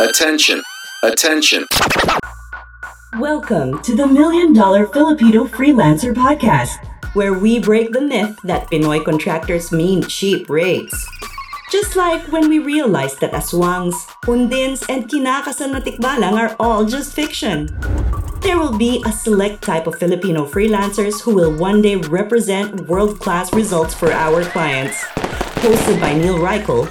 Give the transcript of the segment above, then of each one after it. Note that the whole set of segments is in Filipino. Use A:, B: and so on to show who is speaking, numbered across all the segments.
A: Attention, attention.
B: Welcome to the Million Dollar Filipino Freelancer Podcast, where we break the myth that Pinoy contractors mean cheap rates. Just like when we realized that aswangs, pundins, and kinakasal na tikbalang are all just fiction. There will be a select type of Filipino freelancers who will one day represent world-class results for our clients. Hosted by Neil Reichel,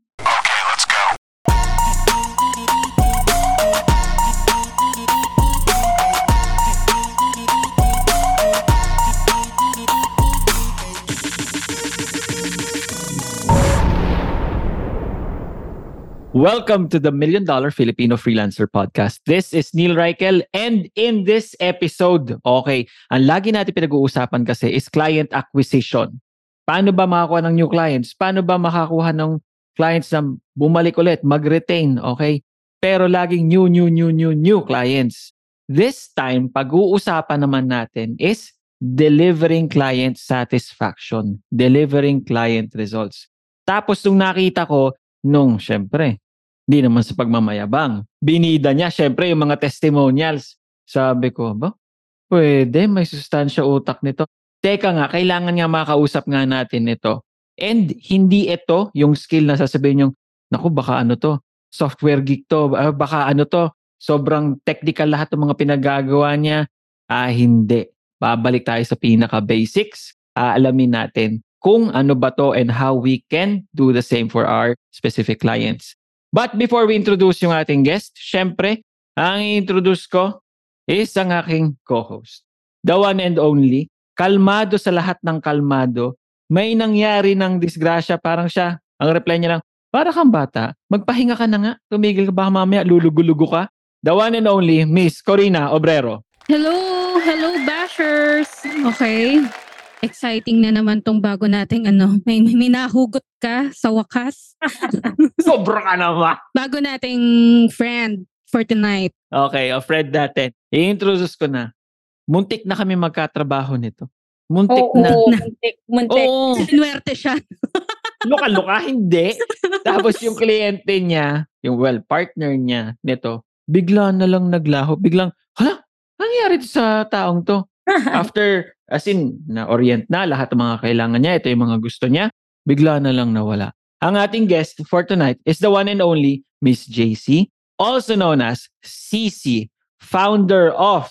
C: Welcome to the Million Dollar Filipino Freelancer Podcast. This is Neil Reichel and in this episode, okay, ang lagi natin pinag-uusapan kasi is client acquisition. Paano ba makakuha ng new clients? Paano ba makakuha ng clients na bumalik ulit, mag-retain, okay? Pero laging new, new, new, new, new clients. This time, pag-uusapan naman natin is delivering client satisfaction, delivering client results. Tapos nung nakita ko, nung syempre, hindi naman sa pagmamayabang. Binida niya syempre yung mga testimonials. Sabi ko, ba? Pwede, may sustansya utak nito. Teka nga, kailangan nga makausap nga natin ito. And hindi ito yung skill na sasabihin yung, naku, baka ano to, software geek to, ah, baka ano to, sobrang technical lahat ng mga pinagagawa niya. Ah, hindi. Babalik tayo sa pinaka-basics. Aalamin natin kung ano ba to and how we can do the same for our specific clients. But before we introduce yung ating guest, syempre, ang introduce ko is ang aking co-host. The one and only, kalmado sa lahat ng kalmado, may nangyari ng disgrasya, parang siya, ang reply niya lang, para kang bata, magpahinga ka na nga, tumigil ka baka mamaya, lulugo-lugo ka. The one and only, Miss Corina Obrero.
D: Hello! Hello, Bashers! Okay. Exciting na naman tong bago nating ano. May, may nahugot ka sa wakas.
C: Sobra ka naman.
D: bago nating friend for tonight.
C: Okay, o friend natin. I-introduce ko na. Muntik na kami magkatrabaho nito. Muntik
E: Oo,
C: na.
E: muntik, muntik.
C: Oo.
D: Sinuwerte siya.
C: Luka-luka, hindi. Tapos yung kliyente niya, yung well, partner niya nito, bigla na lang naglaho. Biglang, hala, ano nangyari sa taong to? After, as in, na-orient na lahat ng mga kailangan niya, ito yung mga gusto niya, bigla na lang nawala. Ang ating guest for tonight is the one and only Miss JC, also known as CC, founder of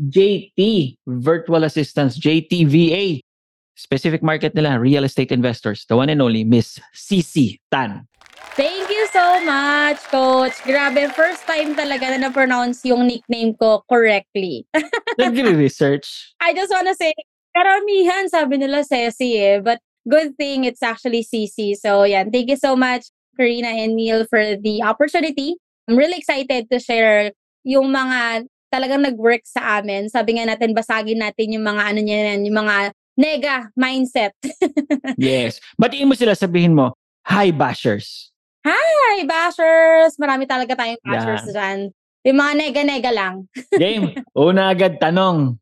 C: JT Virtual Assistants, JTVA. Specific market nila, real estate investors. The one and only Miss CC Tan.
E: Thank so much, Coach. Grabe, first time talaga na na-pronounce yung nickname ko correctly.
C: Nagre-research.
E: I just wanna say, karamihan sabi nila Ceci eh, but good thing it's actually CC. So yan, thank you so much, Karina and Neil, for the opportunity. I'm really excited to share yung mga talagang nag-work sa amin. Sabi nga natin, basagin natin yung mga ano niya yan, yung mga nega mindset.
C: Yes. Batiin mo sila, sabihin mo, Hi, bashers.
E: Hi, bashers! Marami talaga tayong bashers
C: Yan.
E: dyan. Yung mga nega-nega lang.
C: Game. Una agad tanong.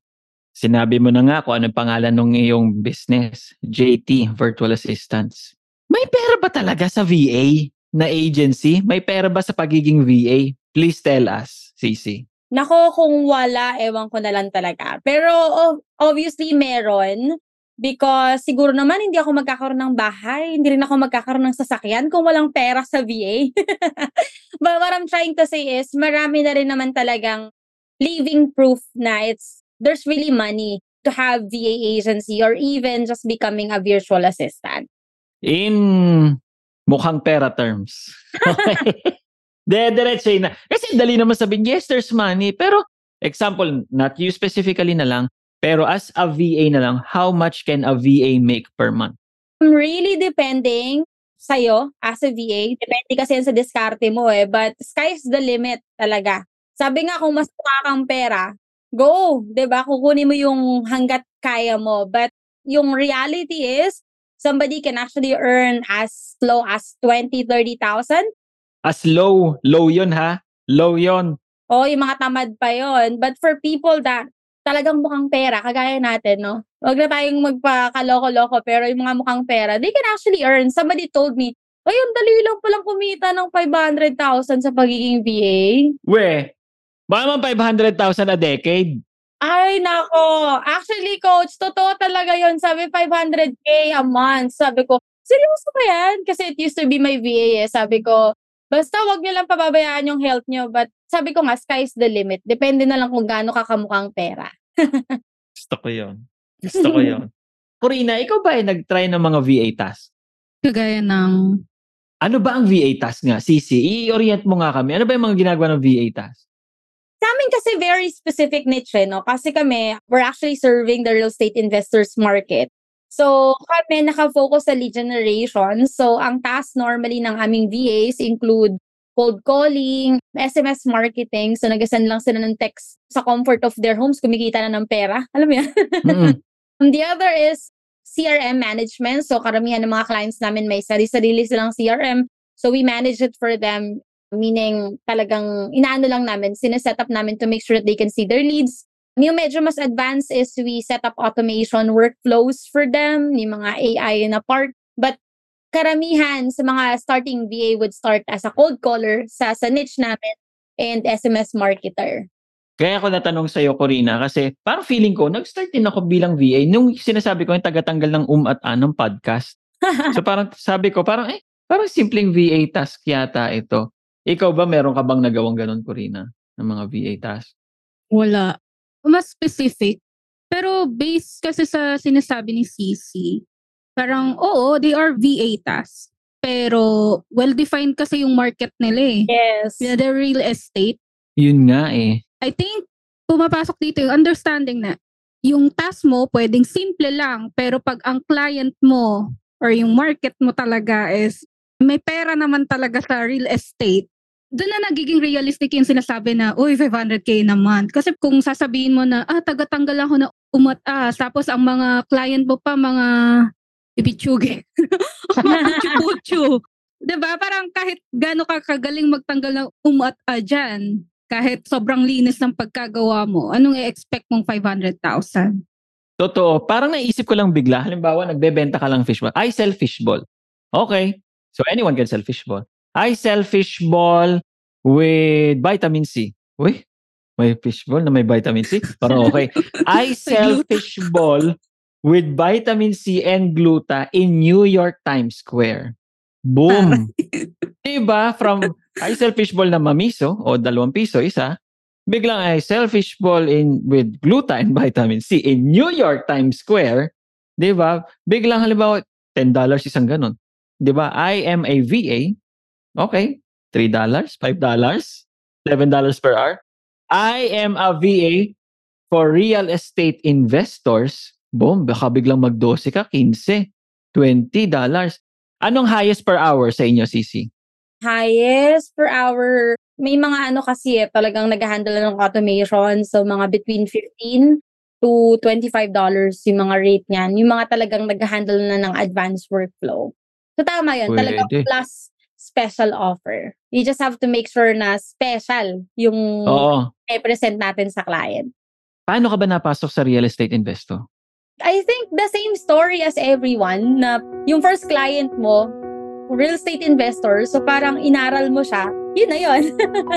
C: Sinabi mo na nga kung anong pangalan ng iyong business. JT, Virtual Assistants. May pera ba talaga sa VA na agency? May pera ba sa pagiging VA? Please tell us, CC.
E: Nako, kung wala, ewan ko na lang talaga. Pero obviously meron because siguro naman hindi ako magkakaroon ng bahay, hindi rin ako magkakaroon ng sasakyan kung walang pera sa VA. But what I'm trying to say is marami na rin naman talagang living proof na it's there's really money to have VA agency or even just becoming a virtual assistant.
C: In Mukhang pera terms. Okay? Dediretso na. Kasi dali naman sabihin, yes, there's money. Pero, example, not you specifically na lang, pero as a VA na lang, how much can a VA make per month?
E: Really depending sa'yo as a VA. Depende kasi sa diskarte mo eh. But sky's the limit talaga. Sabi nga kung mas mukha kang pera, go. ba Kukunin mo yung hanggat kaya mo. But yung reality is, somebody can actually earn as low as 20, 30,000.
C: As low, low yun ha? Low yun.
E: O yung mga tamad pa yon. But for people that talagang mukhang pera, kagaya natin, no? Huwag na tayong magpakaloko-loko, pero yung mga mukhang pera, they can actually earn. Somebody told me, ay, ang dali lang palang kumita ng 500,000 sa pagiging VA.
C: We, baka man 500,000 a decade.
E: Ay, nako. Actually, coach, totoo talaga yon Sabi, 500k a month. Sabi ko, seryoso ba yan? Kasi it used to be my VA eh. Sabi ko, basta wag niyo lang pababayaan yung health niyo. But sabi ko nga, sky's the limit. Depende na lang kung gaano kakamukhang pera.
C: Gusto ko yun. Gusto ko yun. Corina, ikaw ba ay nag-try ng mga VA task?
D: Kagaya ng,
C: Ano ba ang VA task nga? Sisi, i-orient mo nga kami. Ano ba yung mga ginagawa ng VA task?
E: Sa amin kasi very specific niche, eh, no? Kasi kami, we're actually serving the real estate investors market. So, kami nakafocus sa lead generation. So, ang task normally ng aming VAs include cold calling, SMS marketing. So, nag-send lang sila ng text sa comfort of their homes, kumikita na ng pera. Alam mo yan?
C: Mm-mm.
E: The other is CRM management. So, karamihan ng mga clients namin may sarili-sarili silang CRM. So, we manage it for them. Meaning, talagang inaano lang namin, sineset up namin to make sure that they can see their leads. Yung medyo mas advanced is we set up automation workflows for them, yung mga AI na part. But karamihan sa mga starting VA would start as a cold caller sa, sa niche namin and SMS marketer.
C: Kaya ako natanong sa iyo, Corina, kasi parang feeling ko, nag-start din ako bilang VA nung sinasabi ko yung tagatanggal ng um at anong podcast. So parang sabi ko, parang eh, parang simpleng VA task yata ito. Ikaw ba, meron ka bang nagawang ganun, Corina, ng mga VA task?
D: wala. Mas specific. Pero based kasi sa sinasabi ni CC, parang oo, they are VA tasks. Pero well-defined kasi yung market nila eh.
E: Yes.
D: The real estate.
C: Yun nga eh.
D: I think pumapasok dito yung understanding na yung task mo pwedeng simple lang pero pag ang client mo or yung market mo talaga is may pera naman talaga sa real estate, doon na nagiging realistic yung sinasabi na, uy, 500k naman. Kasi kung sasabihin mo na, ah, tagatanggal ako na umatas, tapos ang mga client mo pa, mga ibitsuge, mga puchu-puchu. Diba? Parang kahit gano'n ka kagaling magtanggal ng umata dyan, kahit sobrang linis ng pagkagawa mo, anong i-expect mong 500,000?
C: Totoo. Parang naisip ko lang bigla. Halimbawa, nagbebenta ka lang fishball. I sell fishball. Okay. So anyone can sell fishball. I sell fishball with vitamin C. Uy, may fishball na may vitamin C? Parang okay. I sell
D: gluta.
C: fishball with vitamin C and gluta in New York Times Square. Boom! diba? From I sell fishball na mamiso o dalawang piso isa, biglang I sell fishball in with gluta and vitamin C in New York Times Square, 'di ba? Biglang halimbawa $10 isang ganun. 'Di ba? I am a VA. Okay. $3, $5, $7 per hour. I am a VA for real estate investors. Boom, baka biglang mag-12 ka, 15, $20. Anong highest per hour sa inyo, Sisi?
E: highest per hour. May mga ano kasi eh, talagang nag-handle na ng automation. So, mga between 15 to $25 yung mga rate niyan. Yung mga talagang nag-handle na ng advanced workflow. So, tama yun. Talagang
C: Pwede.
E: plus special offer. You just have to make sure na special yung
C: Oo.
E: i-present natin sa client.
C: Paano ka ba napasok sa real estate investor?
E: I think the same story as everyone na yung first client mo, real estate investor, so parang inaral mo siya, yun na yun.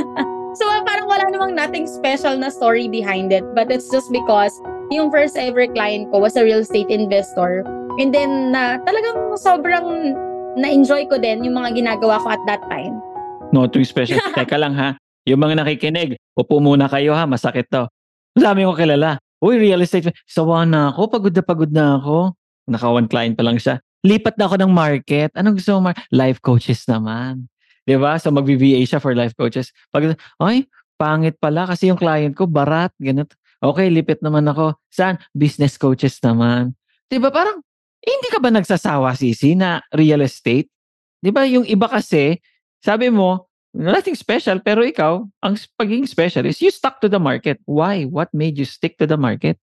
E: so parang wala namang nothing special na story behind it, but it's just because yung first ever client ko was a real estate investor. And then na talagang sobrang na-enjoy ko din yung mga ginagawa ko at that time.
C: No, too special. Teka lang ha. Yung mga nakikinig, upo muna kayo ha, masakit to. Dami ko kilala. Uy, real estate. Sawa na ako, pagod na pagod na ako. Naka one client pa lang siya. lipat na ako ng market. Anong gusto mo? Mar- life coaches naman. 'Di ba? So mag-VA siya for life coaches. Pag ay, pangit pala kasi yung client ko barat, ganito. Okay, lipit naman ako. Saan? Business coaches naman. 'Di ba? Parang eh, hindi ka ba nagsasawa sisi na real estate? 'Di ba? Yung iba kasi, sabi mo, nothing special pero ikaw, ang pagiging special is you stuck to the market. Why? What made you stick to the market?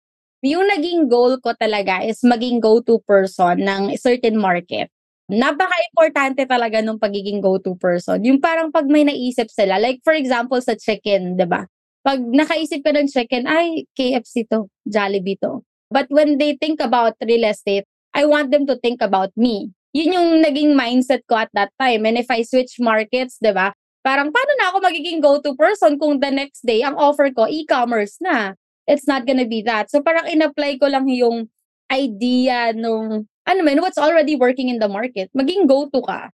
E: Yung naging goal ko talaga is maging go-to person ng certain market. Napaka-importante talaga nung pagiging go-to person. Yung parang pag may naisip sila, like for example sa chicken, 'di ba? Pag nakaisip ka ng chicken, ay, KFC to, Jollibee to. But when they think about real estate, I want them to think about me. Yun yung naging mindset ko at that time. And if I switch markets, 'di ba? Parang paano na ako magiging go-to person kung the next day ang offer ko e-commerce na? It's not gonna be that. So parang in-apply ko lang yung idea nung ano man, what's already working in the market. Maging go-to ka.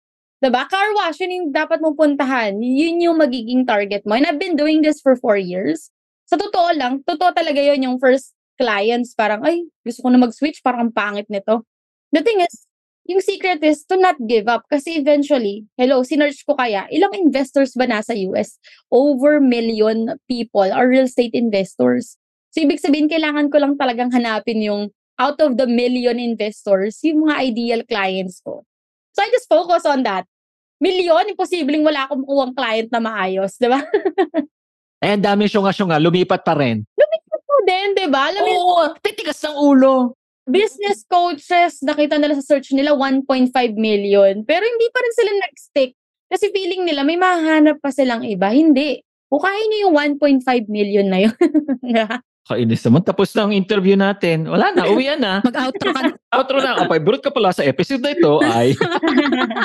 E: 'Di ba? Car wash, yun yung dapat mong puntahan. Yun yung magiging target mo. And I've been doing this for four years. Sa totoo lang, totoo talaga yun yung first clients. Parang, ay, gusto ko na mag-switch. Parang ang pangit nito. The thing is, yung secret is to not give up. Kasi eventually, hello, sinerch ko kaya, ilang investors ba nasa US? Over million people are real estate investors. So, ibig sabihin, kailangan ko lang talagang hanapin yung out of the million investors, yung mga ideal clients ko. So, I just focus on that. Milyon, imposibleng wala akong makuwang client na maayos, di ba?
C: Ang dami syunga-syunga, lumipat pa rin.
E: So, din, di ba? Alam mo,
C: Oo, titigas ng ulo.
E: business coaches, nakita nila sa search nila 1.5 million. Pero hindi pa rin sila nag-stick. Kasi feeling nila may mahanap pa silang iba. Hindi. Bukayin niyo yung 1.5 million na yun.
C: Kainis naman. Tapos na ang interview natin. Wala na, uwian na.
D: Mag-outro ka.
C: Outro na. O, favorite ka pala sa episode na ito ay...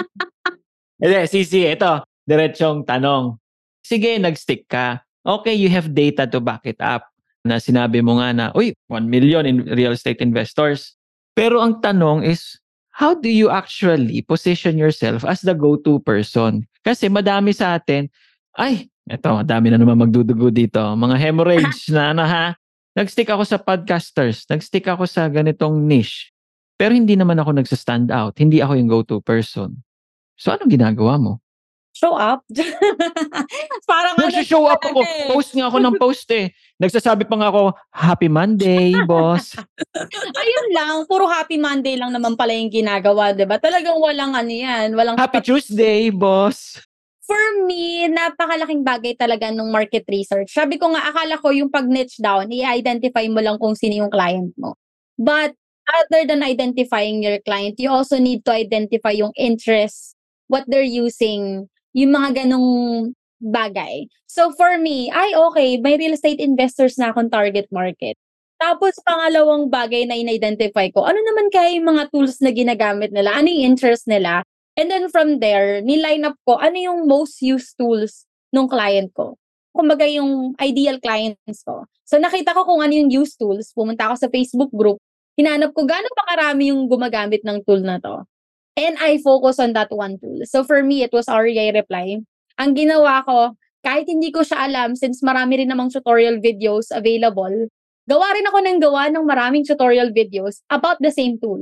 C: Hindi, Sisi, ito. Diretsong tanong. Sige, nag-stick ka. Okay, you have data to back it up. Na sinabi mo nga na, uy, 1 million in real estate investors. Pero ang tanong is, how do you actually position yourself as the go-to person? Kasi madami sa atin, ay, eto, madami na naman magdudugo dito. Mga hemorrhage na na ha. Nag-stick ako sa podcasters. Nag-stick ako sa ganitong niche. Pero hindi naman ako nagsa-stand out. Hindi ako yung go-to person. So, anong ginagawa mo?
E: Show up. Parang ano
C: Nag-show up ako.
E: eh.
C: Post nga ako ng post eh. Nagsasabi pa nga ako, Happy Monday, boss.
E: Ayun lang, puro happy Monday lang naman pala yung ginagawa, ba? Talagang walang ano 'yan, walang
C: Happy Tuesday, boss.
E: For me, napakalaking bagay talaga nung market research. Sabi ko nga, akala ko yung pag niche down, i-identify mo lang kung sino yung client mo. But other than identifying your client, you also need to identify yung interests, what they're using, yung mga ganong bagay. So for me, ay okay, may real estate investors na akong target market. Tapos pangalawang bagay na in-identify ko, ano naman kaya yung mga tools na ginagamit nila? Ano yung interest nila? And then from there, niline up ko ano yung most used tools nung client ko. Kumbaga yung ideal clients ko. So nakita ko kung ano yung used tools. Pumunta ako sa Facebook group. Hinanap ko gaano pa karami yung gumagamit ng tool na to. And I focus on that one tool. So for me, it was REI Reply. Ang ginawa ko, kahit hindi ko siya alam, since marami rin namang tutorial videos available, gawa rin ako ng gawa ng maraming tutorial videos about the same tool.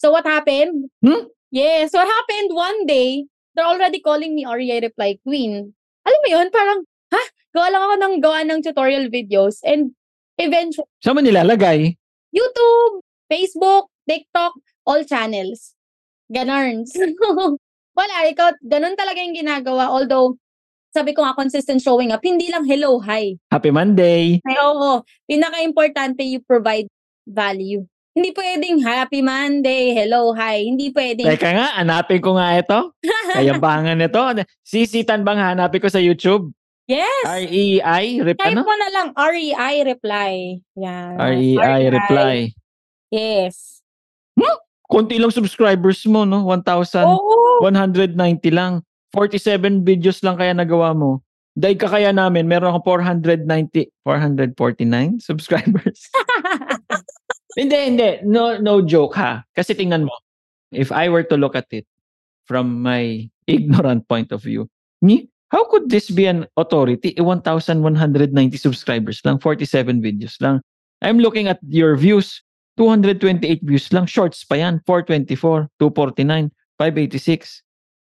E: So what happened?
C: Hmm?
E: Yes, what happened one day, they're already calling me REI Reply Queen. Alam mo yun, parang, ha? Gawa lang ako ng gawa ng tutorial videos and eventually,
C: Saan mo nilalagay?
E: YouTube, Facebook, TikTok, all channels. Ganarns. Wala, ikaw, ganun talaga yung ginagawa. Although, sabi ko nga, consistent showing up, hindi lang hello, hi.
C: Happy Monday.
E: Ay, oo. Pinaka-importante, you provide value. Hindi pwedeng happy Monday, hello, hi. Hindi pwedeng.
C: Teka nga, hanapin ko nga ito. Kayabangan nito. Sisitan bang hanapin ko sa YouTube?
E: yes!
C: R-E-I, rep,
E: Type
C: ano?
E: mo na lang REI reply. Yan.
C: R-E-I, reply.
E: Yes.
C: Konti lang subscribers mo, no? 1,190
E: Oo.
C: lang. 47 videos lang kaya nagawa mo. Dahil ka kaya namin, meron akong 490, 449 subscribers. hindi, hindi. No, no joke ha. Kasi tingnan mo, if I were to look at it from my ignorant point of view, ni, how could this be an authority? Eh, 1,190 subscribers lang, 47 videos lang. I'm looking at your views. 228 views lang. Shorts pa yan. 424, 249, 586.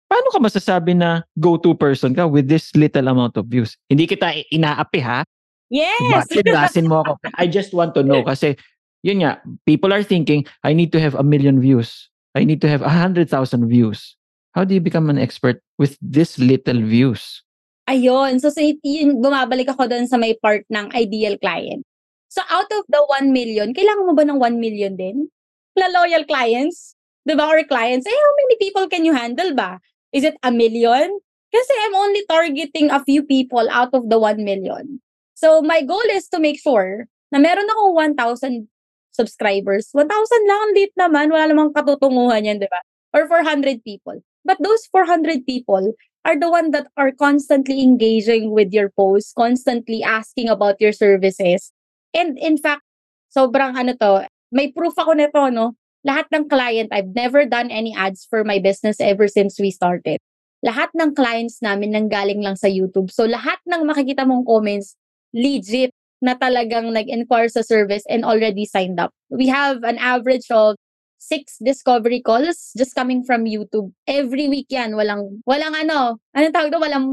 C: Paano ka masasabi na go-to person ka with this little amount of views? Hindi kita inaapi ha.
E: Yes!
C: Bakit sinasin mo ako? I just want to know kasi yun nga, people are thinking, I need to have a million views. I need to have a hundred thousand views. How do you become an expert with this little views?
E: Ayun. So, so yun, bumabalik ako doon sa may part ng ideal client. So, out of the 1 million, kailangan mo ba ng 1 million din? Na loyal clients? Diba? Or clients? Eh, how many people can you handle ba? Is it a million? Kasi I'm only targeting a few people out of the 1 million. So, my goal is to make sure na meron akong 1,000 subscribers. 1,000 lang, ang liit naman. Wala namang katutunguhan yan, di ba? Or 400 people. But those 400 people are the one that are constantly engaging with your posts, constantly asking about your services. And in fact, sobrang ano to, may proof ako nito, no? Lahat ng client, I've never done any ads for my business ever since we started. Lahat ng clients namin nanggaling lang sa YouTube. So lahat ng makikita mong comments, legit na talagang nag-inquire sa service and already signed up. We have an average of six discovery calls just coming from YouTube. Every week yan. Walang, walang ano, anong tawag doon? Walang,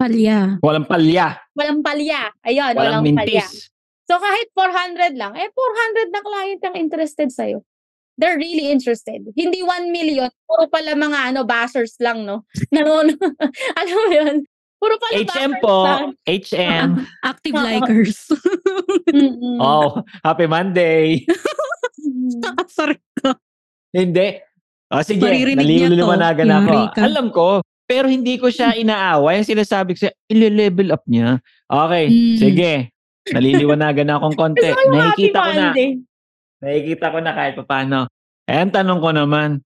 D: Palya.
C: Walang palya.
E: walang palya. Ayun,
C: Walang,
E: walang, palya. So kahit 400 lang, eh 400 na client ang interested sa'yo. They're really interested. Hindi 1 million, puro pala mga ano, bashers lang, no? Nanon, alam mo yun? Puro pala
C: HM po.
E: lang.
C: HM.
D: Active likers.
C: Oh, happy Monday.
E: Mm.
D: Sorry.
C: Hindi. O sige,
D: Maririnig niya to,
C: nalilumanagan ako. Alam ko, pero hindi ko siya inaaway. Sinasabi ko siya, ile-level up niya. Okay,
D: Mm.
C: sige. Naliliwanagan na akong konti. Nakikita ko na. Nakikita ko na kahit paano. Eh, tanong ko naman,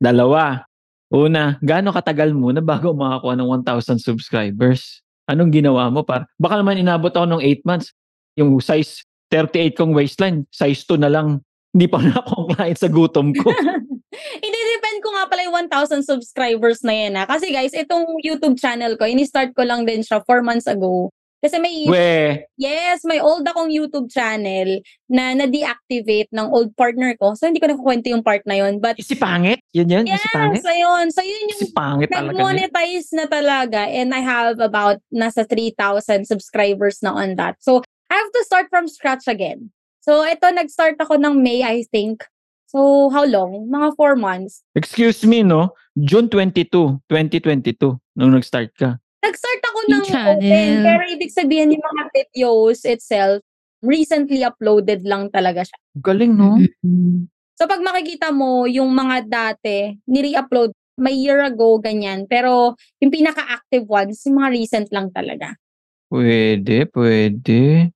C: dalawa. Una, gaano katagal mo na bago makakuha ng 1,000 subscribers? Anong ginawa mo? Para, baka naman inabot ako ng 8 months. Yung size 38 kong waistline, size 2 na lang. Hindi pa na ako client sa gutom ko.
E: Hindi, depend ko nga pala yung 1,000 subscribers na yan ha. Kasi guys, itong YouTube channel ko, ini-start ko lang din siya 4 months ago. Kasi may,
C: We,
E: yes, may old akong YouTube channel na na-deactivate ng old partner ko. So, hindi ko nakukwento yung part na yun. But,
C: si pangit? Yan yan?
E: yes,
C: Si pangit?
E: ayun. So, yun yung
C: Si pangit talaga. niya.
E: nag-monetize na talaga and I have about nasa 3,000 subscribers na on that. So, I have to start from scratch again. So, ito, nag-start ako ng May, I think. So, how long? Mga 4 months.
C: Excuse me, no? June 22, 2022, nung nag-start ka.
E: Nag-start ako ng
D: channel.
E: open, pero ibig sabihin yung mga videos itself, recently uploaded lang talaga siya.
C: Galing, no?
D: Mm.
E: So, pag makikita mo yung mga dati, nire-upload may year ago, ganyan. Pero, yung pinaka-active ones, yung mga recent lang talaga.
C: Pwede, pwede.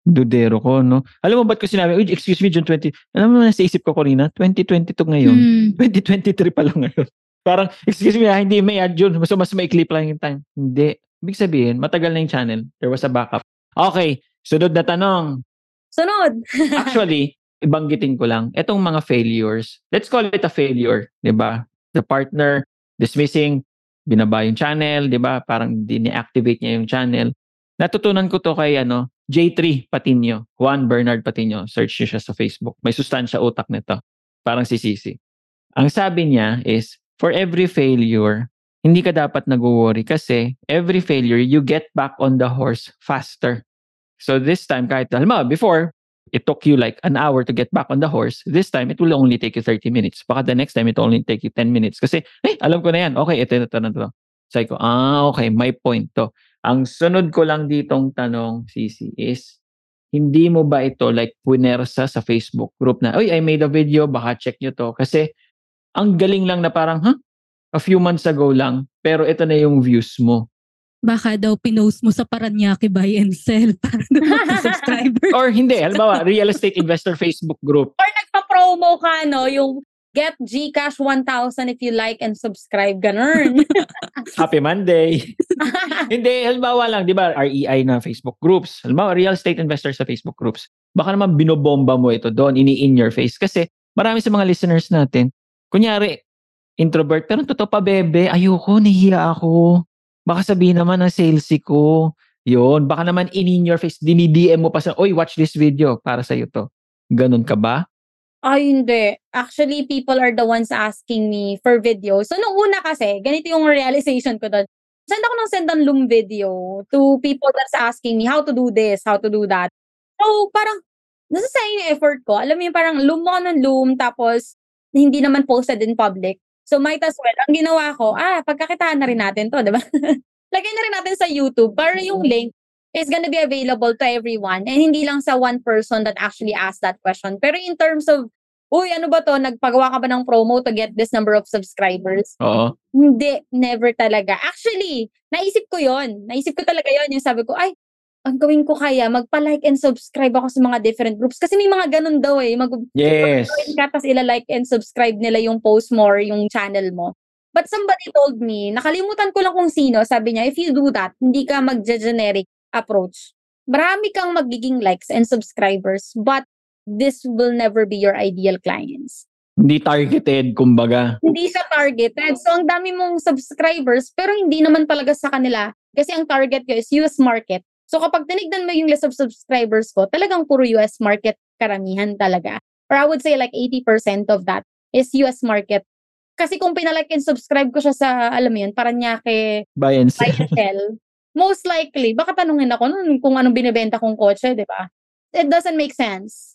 C: Dudero ko, no? Alam mo ba't ko sinabi, Uy, excuse me, June 20. Alam mo na sa isip ko kanina, 2022 ngayon.
D: Mm.
C: 2023 pa lang ngayon. Parang, excuse me, ah, hindi may ad June. Mas, mas maikli pa lang yung time. Hindi. Ibig sabihin, matagal na yung channel. There was a backup. Okay, sunod na tanong.
E: Sunod!
C: Actually, ibanggitin ko lang, etong mga failures, let's call it a failure, di ba? The partner dismissing, binaba yung channel, di ba? Parang di-activate niya yung channel. Natutunan ko to kay ano, J3 Patinio, Juan Bernard Patinio. Search niyo siya sa Facebook. May sustansya utak nito. Parang si Sisi. Ang sabi niya is, for every failure, hindi ka dapat nag-worry kasi every failure, you get back on the horse faster. So this time, kahit halimbawa, before, it took you like an hour to get back on the horse. This time, it will only take you 30 minutes. Baka the next time, it only take you 10 minutes. Kasi, eh, alam ko na yan. Okay, ito, ito, ito, ito. Sabi ko, ah, okay, may point to. Ang sunod ko lang ditong tanong, Sisi, is, hindi mo ba ito like punersa sa Facebook group na, Uy, I made a video, baka check nyo to. Kasi, ang galing lang na parang, huh? A few months ago lang, pero ito na yung views mo.
D: Baka daw pinost mo sa Paranaque buy and sell para daw subscriber.
C: Or hindi, halimbawa, real estate investor Facebook group.
E: Or nagpa-promo ka, no? Yung get Gcash 1,000 if you like and subscribe. Ganun.
C: Happy Monday! hindi, halimbawa lang, di ba, REI na Facebook groups. Halimbawa, real estate investor sa Facebook groups. Baka naman binobomba mo ito doon, ini-in your face. Kasi marami sa mga listeners natin, kunyari, introvert, pero totoo pa, bebe, ayoko, nahihiya ako. Baka sabihin naman ng salesy ko. Yun, baka naman in, in your face, dinidm mo pa sa, oy, watch this video, para sa'yo to. Ganun ka ba?
E: Ay, hindi. Actually, people are the ones asking me for video. So, nung una kasi, ganito yung realization ko doon. Send ako ng send ng Loom video to people that's asking me how to do this, how to do that. So, parang, nasasayang yung effort ko. Alam mo yung parang Loom mo ng Loom, tapos hindi naman posted in public. So, might as well. Ang ginawa ko, ah, pagkakitaan na rin natin to, di ba? Lagay na rin natin sa YouTube para yung link is gonna be available to everyone and hindi lang sa one person that actually asked that question. Pero in terms of, uy, ano ba to? Nagpagawa ka ba ng promo to get this number of subscribers?
C: Oo.
E: Hindi, never talaga. Actually, naisip ko yon Naisip ko talaga yon Yung sabi ko, ay, ang gawin ko kaya, magpa-like and subscribe ako sa mga different groups. Kasi may mga ganun daw eh. Mag
C: Yes.
E: ka, tapos ila-like and subscribe nila yung post mo or yung channel mo. But somebody told me, nakalimutan ko lang kung sino, sabi niya, if you do that, hindi ka mag-generic approach. Marami kang magiging likes and subscribers, but this will never be your ideal clients.
C: Hindi targeted, kumbaga.
E: Hindi siya targeted. So, ang dami mong subscribers, pero hindi naman talaga sa kanila. Kasi ang target ko is US market. So, kapag tinignan mo yung list of subscribers ko, talagang puro US market karamihan talaga. Or I would say like 80% of that is US market. Kasi kung pinalike and subscribe ko siya sa, alam mo yun, Paranaque,
C: Buy and
E: buy
C: sell.
E: and sell, most likely, baka tanungin ako nun kung anong binibenta kong kotse, di ba? It doesn't make sense.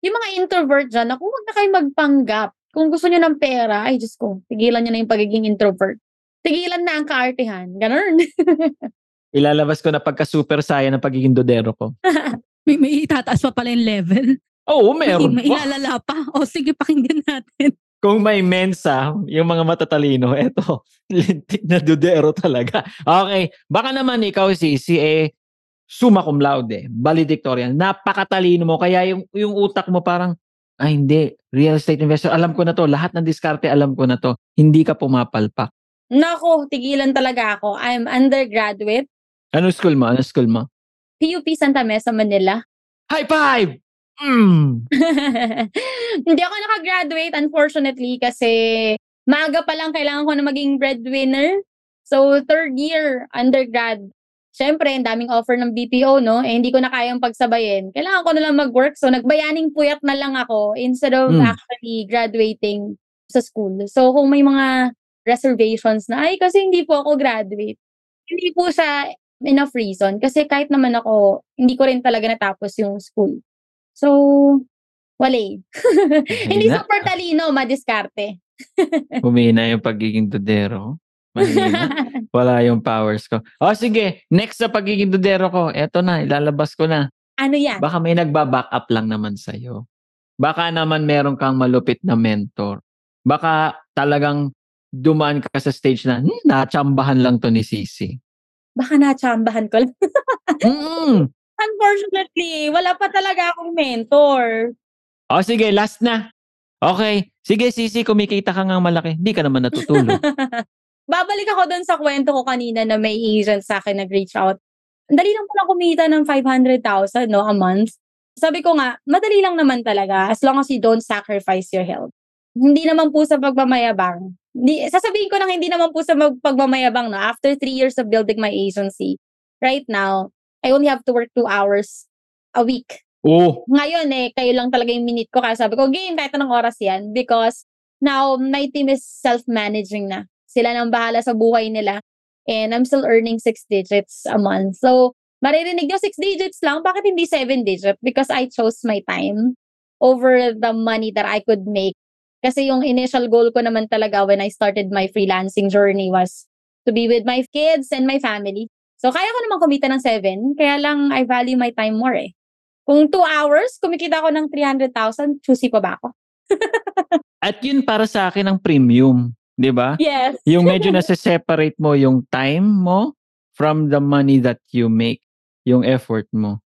E: Yung mga introvert dyan, ako, huwag na kayo magpanggap. Kung gusto nyo ng pera, ay Diyos ko, tigilan nyo na yung pagiging introvert. Tigilan na ang kaartihan. Ganun.
C: Ilalabas ko na pagka super saya ng pagiging dodero ko.
D: May, may itataas pa pala yung level.
C: Oo, meron.
D: May, may ilalala pa. O sige, pakinggan natin.
C: Kung may mensa, yung mga matatalino, eto, lintik na dudero talaga. Okay, baka naman ikaw, Sisi, eh, summa cum laude, valedictorian, napakatalino mo, kaya yung, yung utak mo parang, ay hindi, real estate investor, alam ko na to, lahat ng diskarte alam ko na to, hindi ka pumapalpak.
E: Nako, tigilan talaga ako. I'm undergraduate.
C: Ano school mo? Ano school mo?
E: PUP Santa Mesa, Manila.
C: High five! Mm.
E: Hindi ako nakagraduate, unfortunately, kasi maaga pa lang kailangan ko na maging breadwinner. So, third year, undergrad. Siyempre, ang daming offer ng BPO, no? Eh, hindi ko na kayang pagsabayin. Kailangan ko na lang mag-work. So, nagbayaning puyat na lang ako instead of
C: Mm.
E: actually graduating sa school. So, kung may mga reservations na, ay, kasi hindi po ako graduate. Hindi po siya enough reason. Kasi kahit naman ako, hindi ko rin talaga natapos yung school. So, wala eh. Hindi super talino, madiskarte.
C: Humina yung pagiging. Mahina. Wala yung powers ko. O sige, next sa pagiging dodero ko, eto na, ilalabas ko na.
E: ano yan?
C: Baka may nagba-back up lang naman sa'yo. Baka naman meron kang malupit na mentor. Baka talagang dumaan ka sa stage na, hmm, natsambahan lang to ni Sisi.
E: Baka natsambahan ko lang.
C: Mm.
E: Unfortunately, wala pa talaga akong mentor.
C: O sige, last na. Okay. Sige, Sisi, kumikita ka nga malaki. Hindi ka naman natutulog.
E: Babalik ako dun sa kwento ko kanina na may agent sa akin nag-reach out. Dali lang pala kumita ng 500,000 no, a month. Sabi ko nga, madali lang naman talaga as long as you don't sacrifice your health. Hindi naman po sa pagmamayabang. Hindi, sasabihin ko lang hindi naman po sa mag- pagmamayabang. No? After three years of building my agency, right now, I only have to work two hours a week
C: oh,
E: ngayon eh, kayo lang talaga yung minute ko. Kaya sabi ko, game, kahit anong oras yan. Because now, my team is self-managing na. Sila nang bahala sa buhay nila. And I'm still earning six digits a month. So, maririnig nyo, six digits lang. Bakit hindi seven digit? Because I chose my time over the money that I could make. Kasi yung initial goal ko naman talaga when I started my freelancing journey was to be with my kids and my family. So, kaya ko naman kumita ng seven. Kaya lang, I value my time more eh. Kung 2 hours, kumikita ako ng 300,000, choosy pa ba ako?
C: at yun para sa akin ang premium. 'di ba?
E: Yes.
C: Yung medyo nasa-separate mo yung time mo from the money that you make, yung effort mo.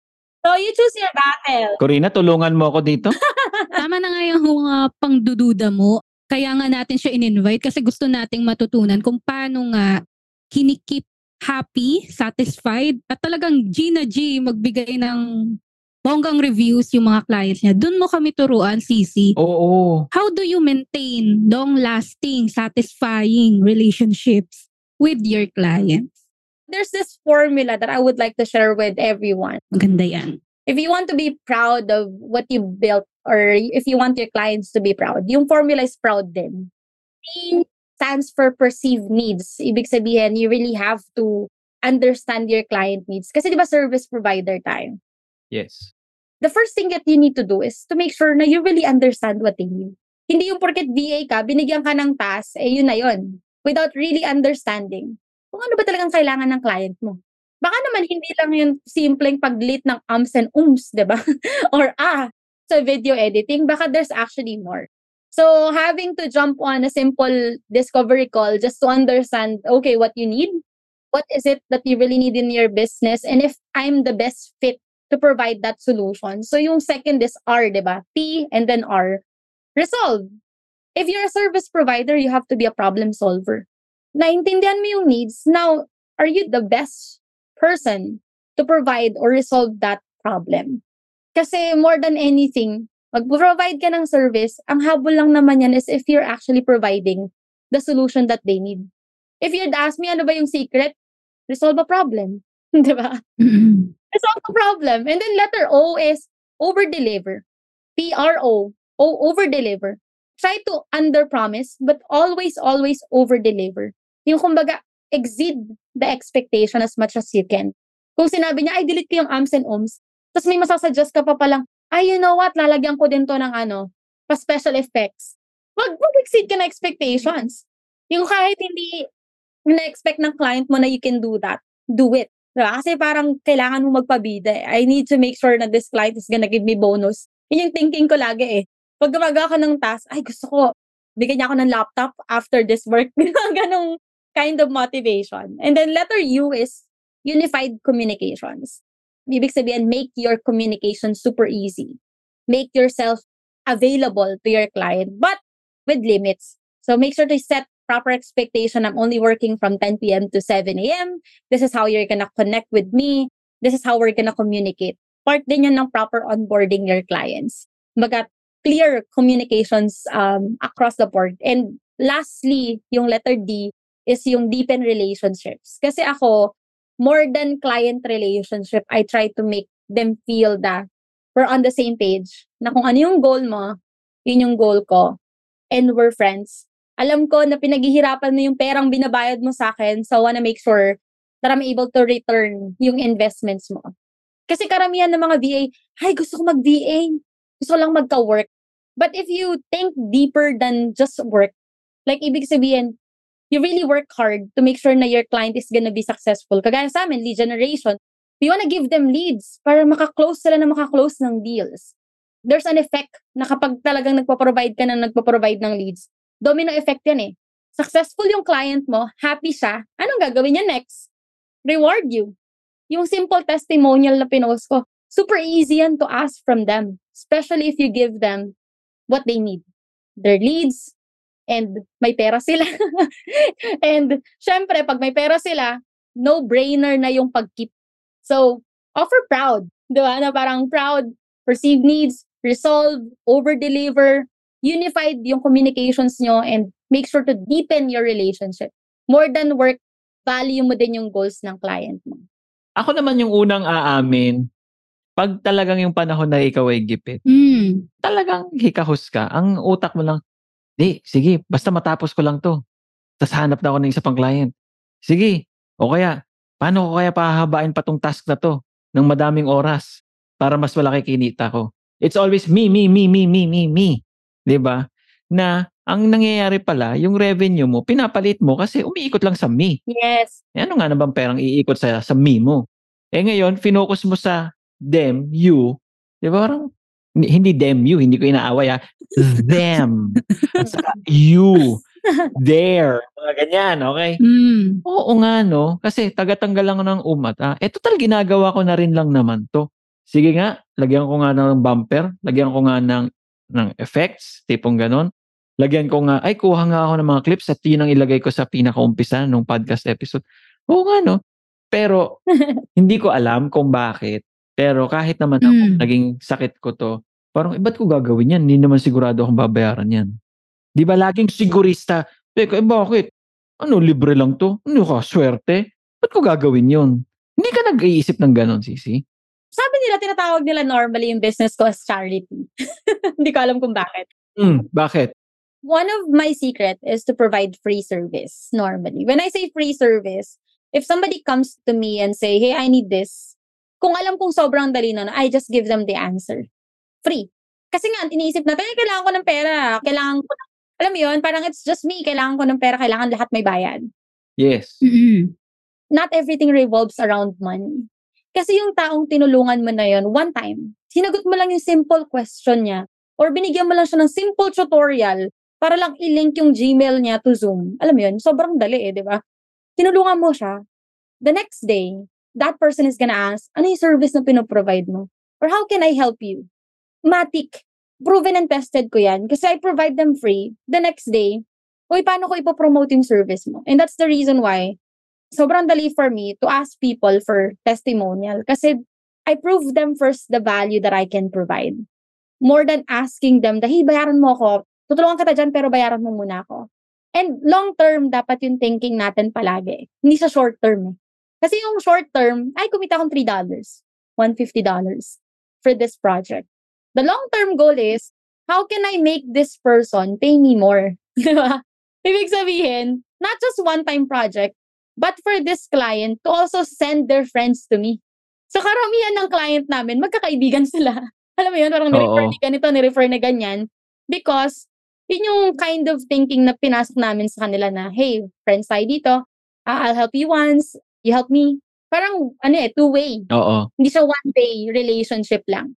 E: So, you choose your battle.
C: Corina, tulungan mo ako dito.
D: Tama na nga yung uh, pangdududa mo. Kaya nga natin siya in-invite kasi gusto nating matutunan kung paano nga kinikip happy, satisfied, at talagang G na G magbigay ng bonggang reviews yung mga clients niya. Doon mo kami turuan, Sisi.
C: Oo.
D: How do you maintain long-lasting, satisfying relationships with your clients?
E: There's this formula that I would like to share with everyone.
D: Maganda yan.
E: If you want to be proud of what you built or if you want your clients to be proud, yung formula is proud din. P stands for perceived needs. Ibig sabihin, you really have to understand your client needs. Kasi di ba service provider tayo?
C: Yes.
E: the first thing that you need to do is to make sure na you really understand what they need. Hindi yung porket VA ka, binigyan ka ng task, eh yun na yun. Without really understanding kung ano ba talagang kailangan ng client mo. Baka naman hindi lang yung simpleng pag-delete ng ums and ums, di ba? Or ah, sa video editing, baka there's actually more. So having to jump on a simple discovery call just to understand, okay, what you need, what is it that you really need in your business, and if I'm the best fit to provide that solution. So yung second is R, di ba? P and then R. Resolve. If you're a service provider, you have to be a problem solver. Naintindihan mo yung needs. Now, are you the best person to provide or resolve that problem? Kasi more than anything, mag-provide ka ng service, ang habol lang naman yan is if you're actually providing the solution that they need. If you'd ask me, ano ba yung secret? Resolve a problem. di ba? resolve the problem. And then letter O is over deliver. P R O O over deliver. Try to under promise but always always over deliver. Yung kumbaga exceed the expectation as much as you can. Kung sinabi niya ay delete ko yung ums and ums, tapos may masasuggest ka pa palang, ay you know what, lalagyan ko din to ng ano, pa special effects. Wag mag-exceed ka na expectations. Yung kahit hindi na-expect ng client mo na you can do that, do it. Diba? Kasi parang kailangan mo magpabida. eh. I need to make sure na this client is gonna give me bonus. Yun yung thinking ko lagi eh. Pag gumagawa ka ng task, ay gusto ko, bigyan niya ako ng laptop after this work. Ganong kind of motivation. And then letter U is unified communications. Ibig sabihin, make your communication super easy. Make yourself available to your client, but with limits. So make sure to set proper expectation. I'm only working from 10 p.m. to 7 a.m. This is how you're gonna connect with me. This is how we're gonna communicate. Part din yun ng proper onboarding your clients. Baga, clear communications um, across the board. And lastly, yung letter D is yung deepen relationships. Kasi ako, more than client relationship, I try to make them feel that we're on the same page. Na kung ano yung goal mo, yun yung goal ko. And we're friends. Alam ko na pinaghihirapan mo yung perang binabayad mo sa akin, so I wanna make sure that I'm able to return yung investments mo. Kasi karamihan ng mga VA, ay gusto ko mag-VA. Gusto lang magka-work. But if you think deeper than just work, like ibig sabihin, you really work hard to make sure na your client is gonna be successful. Kagaya sa amin, lead generation, we wanna give them leads para makaklose sila na makaklose ng deals. There's an effect na kapag talagang nagpo-provide ka na nagpo-provide ng leads, domino effect yan eh. Successful yung client mo, happy siya, anong gagawin niya next? Reward you. Yung simple testimonial na pinost ko, super easy yan to ask from them. Especially if you give them what they need. Their leads, and may pera sila. and syempre, pag may pera sila, no-brainer na yung pag-keep. So, offer proud. Di ba? Na parang proud, perceived needs, resolve, over-deliver, unified yung communications nyo, and make sure to deepen your relationship. More than work, value mo din yung goals ng client mo.
C: Ako naman yung unang aamin, pag talagang yung panahon na ikaw ay gipit,
D: Mm.
C: talagang hikahos ka. Ang utak mo lang, di, sige, basta matapos ko lang to. Tapos hanap na ako ng isa pang client. Sige, o kaya, paano ko kaya pahahabain pa tong task na to ng madaming oras para mas malaki kinita ko. It's always me, me, me, me, me, me, me. 'Di ba? Na ang nangyayari pala, yung revenue mo, pinapalit mo kasi umiikot lang sa me.
E: Yes.
C: Eh, ano nga na bang perang iikot sa, sa me mo? Eh ngayon, finokus mo sa them, you. Di ba? Parang, hindi, them, you. Hindi ko inaaway ha. Them. Saka you. There. Mga ganyan, okay?
D: Mm.
C: Oo nga, no? Kasi tagatanggal lang ng umat. Ah. Eh, total, ginagawa ko na rin lang naman to. Sige nga, lagyan ko nga ng bumper. Lagyan ko nga ng, ng effects. Tipong ganon. Lagyan ko nga, ay, kuha nga ako ng mga clips at yun ang ilagay ko sa pinakaumpisa ng podcast episode. Oo nga, no? Pero, hindi ko alam kung bakit. Pero kahit naman ako,
D: Mm.
C: naging sakit ko to, parang, eh, ba't ko gagawin yan? Hindi naman sigurado akong babayaran yan. Di ba laging sigurista? Teka, eh bakit? Ano, libre lang to? Ano ka, swerte? Ba't ko gagawin yun? Hindi ka nag-iisip ng ganon, Sisi?
E: Sabi nila tinatawag nila normally yung business ko as charity. Hindi ko alam kung bakit.
C: Mm, bakit?
E: One of my secret is to provide free service normally. When I say free service, if somebody comes to me and say, hey, I need this, kung alam kong sobrang dali nun, I just give them the answer. Free. Kasi nga, iniisip natin, "Ay, kailangan ko ng pera. Kailangan ko ng, alam mo yun, parang it's just me. Kailangan ko ng pera. Kailangan lahat may bayad.
C: Yes.
D: Mm-mm.
E: Not everything revolves around money. Kasi yung taong tinulungan mo na yun, one time, sinagot mo lang yung simple question niya or binigyan mo lang siya ng simple tutorial para lang i-link yung Gmail niya to Zoom. Alam mo yun, sobrang dali eh, di ba? Tinulungan mo siya. The next day, that person is gonna ask, ano yung service na pinoprovide mo? Or how can I help you? Matic. Proven and tested ko yan. Kasi I provide them free. The next day, uy, paano ko ipopromote yung service mo? And that's the reason why sobrang dali for me to ask people for testimonial. Kasi I prove them first the value that I can provide. More than asking them, hey, bayaran mo ako. Tutulungan kita dyan, pero bayaran mo muna ako. And long term, dapat yung thinking natin palagi. Hindi sa short term eh. Kasi yung short term, ay kumita akong $3, $150 for this project. The long-term goal is, how can I make this person pay me more? Di ba? Ibig sabihin, not just one-time project, but for this client to also send their friends to me. So karamihan ng client namin, magkakaibigan sila. Alam mo yun, parang ni-refer ni ganito, ni-refer na ganyan. Because, yun yung kind of thinking na pinasok namin sa kanila na, hey, friends tayo dito, ah, I'll help you once, you help me. Parang, ano eh, two-way.
C: Oo.
E: Hindi siya one-way relationship lang.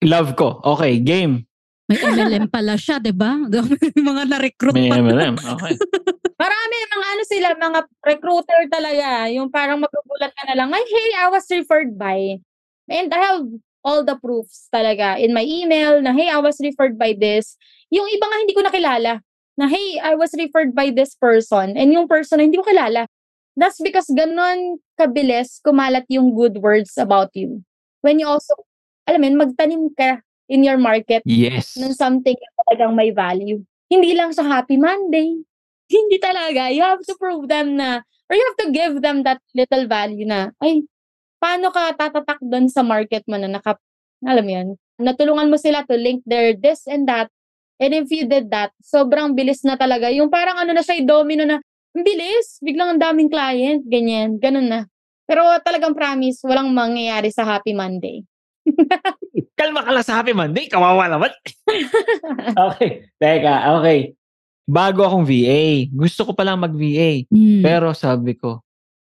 C: Love ko. Okay, game.
D: May MLM pala siya, di ba? mga na-recruit
C: May
D: pa.
C: MLM. Okay.
E: Marami, mga ano sila, mga recruiter talaga. Yung parang magugulat ka na lang, ay, hey, I was referred by. And I have all the proofs talaga in my email na, hey, I was referred by this. Yung iba nga hindi ko nakilala. Na, hey, I was referred by this person. And yung person na hindi ko kilala. That's because ganon kabilis kumalat yung good words about you. When you also, alam mo yun, magtanim ka in your market
C: Yes.
E: ng something na talagang may value. Hindi lang sa Happy Monday. Hindi talaga. You have to prove them na, or you have to give them that little value na, ay, paano ka tatatak doon sa market mo na naka, alam mo yun, natulungan mo sila to link their this and that. And if you did that, sobrang bilis na talaga. Yung parang ano na siya, domino na, ang bilis, biglang ang daming client, ganyan, ganun na. Pero talagang promise, walang mangyayari sa Happy Monday.
C: Kalma ka lang sa Happy Monday. Kawawa naman. okay. Teka, okay. Bago akong VA, gusto ko palang mag-VA.
D: Mm.
C: Pero sabi ko,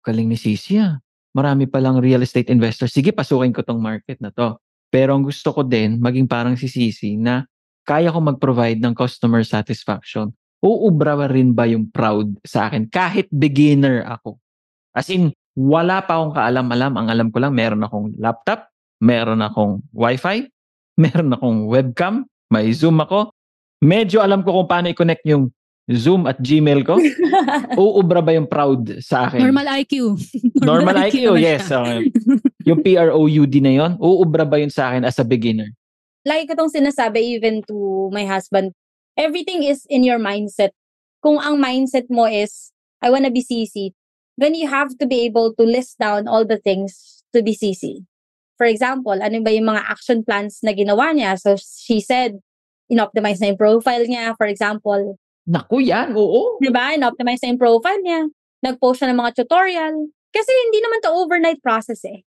C: galing ni Sisi ah. Marami palang real estate investor. Sige, pasukin ko tong market na to. Pero ang gusto ko din, maging parang si Sisi na kaya ko mag-provide ng customer satisfaction. Uubra rin ba yung proud sa akin kahit beginner ako? As in, wala pa akong kaalam-alam. Ang alam ko lang, meron akong laptop, meron akong wifi, meron akong webcam, may Zoom ako. Medyo alam ko kung paano i-connect yung Zoom at Gmail ko. Uubra ba yung proud sa akin?
D: Normal IQ.
C: Normal IQ,
D: naman
C: yes. Okay. Yung PROUD na yon, uubra ba yun sa akin as a beginner?
E: lagi ko tong sinasabi even to my husband. Everything is in your mindset. Kung ang mindset mo is, I wanna be CC, then you have to be able to list down all the things to be CC. For example, ano ba yung mga action plans na ginawa niya? So she said, in-optimize na yung profile niya, for example.
C: Naku yan, oo.
E: Di ba? In-optimize na yung profile niya. Nag-post siya ng mga tutorial. Kasi hindi naman to overnight process eh.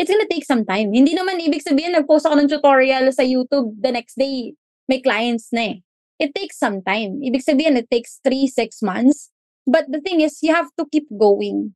E: It's gonna take some time. Hindi naman ibig sabihin nag-post ako ng tutorial sa YouTube the next day, may clients na eh. It takes some time. Ibig sabihin, it takes 3-6 months. But the thing is, you have to keep going.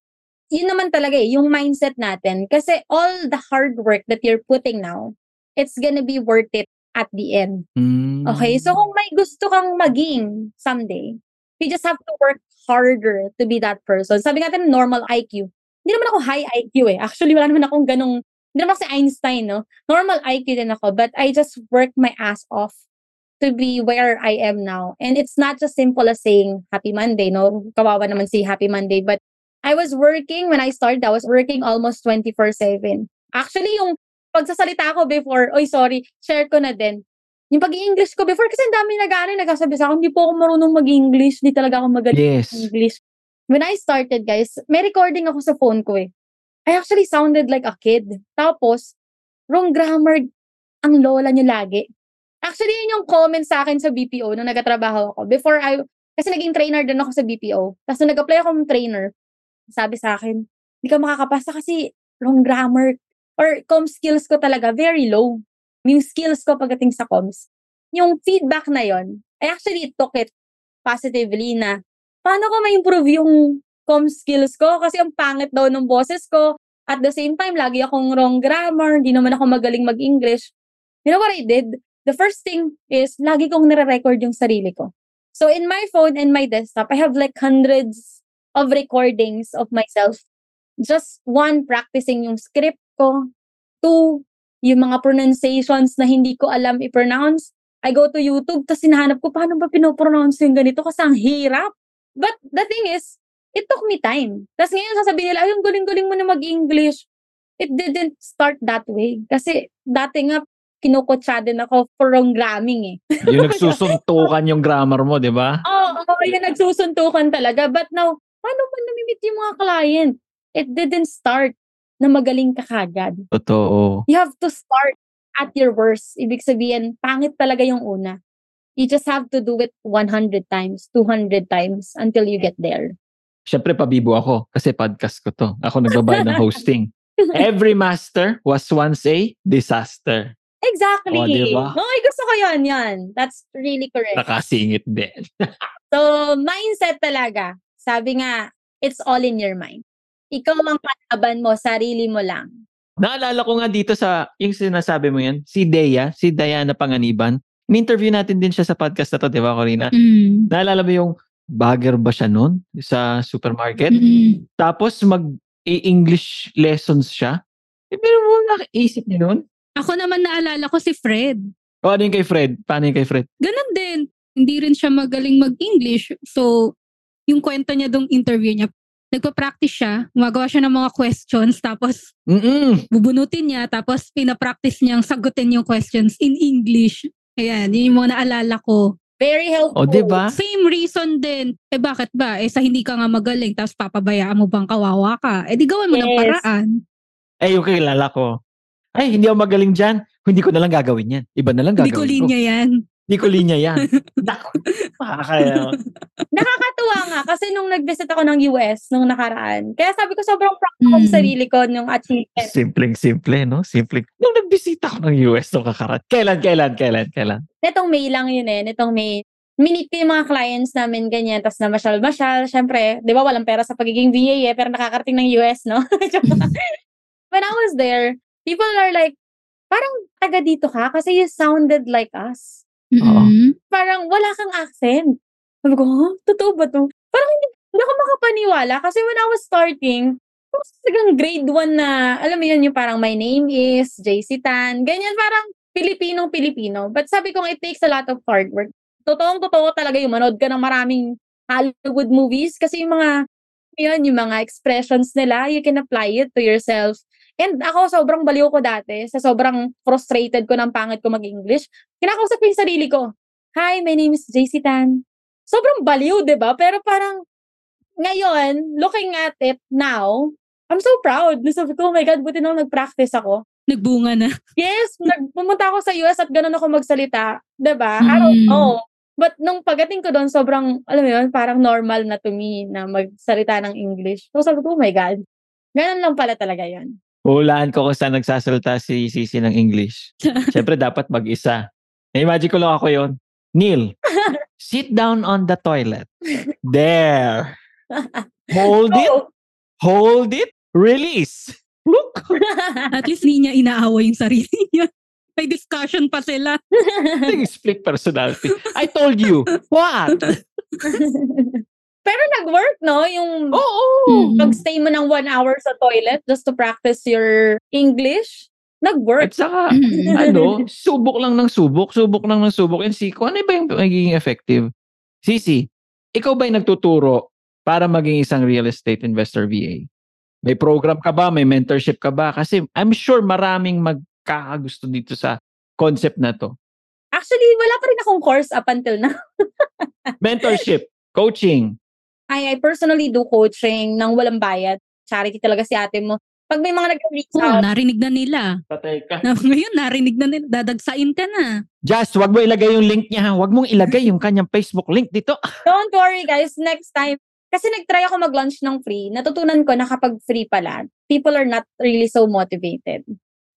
E: Yun naman talaga eh, yung mindset natin. Kasi all the hard work that you're putting now, it's gonna be worth it at the end.
C: Mm.
E: Okay? So kung may gusto kang maging someday, you just have to work harder to be that person. Sabi natin normal IQ. Hindi naman ako high IQ eh. Actually, wala naman akong ganong, hindi naman ako si Einstein, no? Normal IQ din ako, but I just work my ass off to be where I am now. And it's not just simple as saying Happy Monday, no? Kawawa naman si Happy Monday, but I was working, when I started, I was working almost 24-7. Actually, yung pagsasalita ko before, oy sorry, share ko na din. Yung pag-i-English ko before, kasi ang dami nag-ano, nagsasabi sa akin, hindi po ako marunong mag-English, hindi talaga ako magaling
C: Yes.
E: English. When I started, guys, may recording ako sa phone ko eh. I actually sounded like a kid. Tapos, wrong grammar ang lola nyo lagi. Actually, yun yung comment sa akin sa BPO nung nagatrabaho ako. Before I, kasi naging trainer din ako sa BPO. Tapos nung nag-apply ako ng trainer, sabi sa akin, hindi ka makakapasa kasi wrong grammar or com skills ko talaga very low. Yung skills ko pagdating sa comms. Yung feedback na yon, I actually took it positively na paano ko ma-improve yung com skills ko kasi ang pangit daw ng boses ko. At the same time, lagi akong wrong grammar, hindi naman ako magaling mag-English. You know what I did? The first thing is, lagi kong nare-record yung sarili ko. So in my phone and my desktop, I have like hundreds of recordings of myself. Just one, practicing yung script ko. Two, yung mga pronunciations na hindi ko alam i-pronounce. I go to YouTube, tapos hinahanap ko, paano ba pinopronounce yung ganito? Kasi ang hirap. But the thing is, it took me time. Tapos ngayon sasabihin nila, ay, ang galing-galing mo na mag-English. It didn't start that way. Kasi dati nga, kinukutsa din ako wrong gramming eh.
C: Yung nagsusuntukan yung grammar mo, di ba?
E: Oo, oh, oh, yung nagsusuntukan talaga. But now, paano ba namimit yung mga client? It didn't start na magaling ka kagad.
C: Totoo.
E: You have to start at your worst. Ibig sabihin, pangit talaga yung una. You just have to do it 100 times, 200 times until you get there.
C: Siyempre, pabibo ako kasi podcast ko to. Ako nagbabayad ng hosting. Every master was once a disaster.
E: Exactly.
C: Oh, diba?
E: Okay, gusto ko yan, yan. That's really correct.
C: Nakasingit din.
E: So, mindset talaga. Sabi nga, it's all in your mind. Ikaw ang kalaban mo, sarili mo lang.
C: Naalala ko nga dito sa, yung sinasabi mo yan, si Dea, si Diana Panganiban. In-interview natin din siya sa podcast na to, di ba, Corina?
D: Mm.
C: Naalala mo yung bagger ba siya noon sa supermarket?
D: Mm.
C: Tapos mag-English lessons siya. Eh, pero mo nakaisip niya noon?
D: Ako naman naalala ko si Fred.
C: O ano yung kay Fred? Paano yung kay Fred?
D: Ganon din. Hindi rin siya magaling mag-English. So, yung kwento niya dong interview niya, nagpa-practice siya, gumagawa siya ng mga questions, tapos
C: Mm-mm.
D: bubunutin niya, tapos pinapractice niyang sagutin yung questions in English. Ayan, yun yung mga naalala ko.
E: Very helpful.
C: O, di ba?
D: Same reason din. Eh bakit ba? Eh sa hindi ka nga magaling, tapos papabayaan mo bang kawawa ka? Eh di gawan mo ng
E: Yes.
D: paraan.
C: Eh, yung kilala ko. Ay, hindi ako magaling dyan. Hindi ko na lang gagawin yan. Iba na lang
D: Hindi ko
C: gagawin ko.
D: linya yan.
C: Hindi ko linya yan.
E: Nakakatuwa nga kasi nung nag-visit ako ng US nung nakaraan. Kaya sabi ko sobrang proud ako
D: Mm.
E: sa sarili ko nung achievement.
C: Simpleng-simple, no? Simple. Nung nagbisita ako ng US nung kakarat. Kailan, kailan, kailan, kailan?
E: Netong May lang yun eh. Netong May. Minit ko yung mga clients namin ganyan. Tapos na masyal-masyal. Siyempre, di ba walang pera sa pagiging VA eh. Pero nakakarating ng US, no? When I was there, people are like, parang taga dito ka kasi you sounded like us.
D: Mm-mm.
E: parang wala kang accent. Sabi ko, huh? Totoo ba to? Parang hindi, hindi ako makapaniwala kasi when I was starting, talagang grade 1 na, alam mo yun, yung parang my name is JC Tan. Ganyan, parang Pilipinong-Pilipino. But sabi ko, it takes a lot of hard work. Totoong totoo talaga yung manood ka ng maraming Hollywood movies kasi yung mga, yun, yung mga expressions nila, you can apply it to yourself. And ako, sobrang baliw ko dati. Sa sobrang frustrated ko ng pangit ko mag-English. Kinakausap ko yung sarili ko. Hi, my name is JC Tan. Sobrang baliw, di ba? Pero parang, ngayon, looking at it now, I'm so proud. Sabi ko, oh my God, buti na nag-practice ako.
D: Nagbunga na.
E: Yes, nag, pumunta ako sa US at ganun ako magsalita. Di ba? I don't
D: Mm.
E: know. But nung pagdating ko doon, sobrang, alam mo yun, parang normal na to me na magsalita ng English. So sabi ko, oh my God. Ganun lang pala talaga yun.
C: Hulaan ko kung saan nagsasalita si Sisi ng English. Siyempre, dapat mag-isa. Na-imagine ko lang ako yon. Neil, sit down on the toilet. There. Hold it. Hold it. Release. Look.
D: At least hindi niya inaawa yung sarili niya. May discussion pa sila.
C: Split personality. I told you. What?
E: Pero nag-work, no? Yung
C: Oo.
D: Mm.
E: pag-stay mo ng one hour sa toilet just to practice your English, nag-work.
C: At saka, ano, subok lang ng subok, subok lang ng subok. And kung ano ba yung magiging effective? Sisi, ikaw ba yung nagtuturo para maging isang real estate investor VA? May program ka ba? May mentorship ka ba? Kasi I'm sure maraming magkakagusto dito sa concept na to.
E: Actually, wala pa rin akong course up until now.
C: Mentorship, coaching.
E: I, I personally do coaching ng walang bayad. Charity talaga si ate mo. Pag may mga nag-reach out,
F: narinig na nila.
C: Patay ka.
F: Na, ngayon, narinig na nila. Dadagsain ka na.
C: Just, wag mo ilagay yung link niya ha. Wag mong ilagay yung kanyang Facebook link dito.
E: don't worry guys, next time. Kasi nag-try ako mag-launch ng free. Natutunan ko na kapag free pala, people are not really so motivated.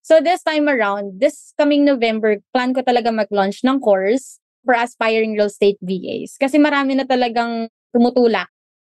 E: So this time around, this coming November, plan ko talaga mag-launch ng course for aspiring real estate VAs. Kasi marami na talagang tumutulak.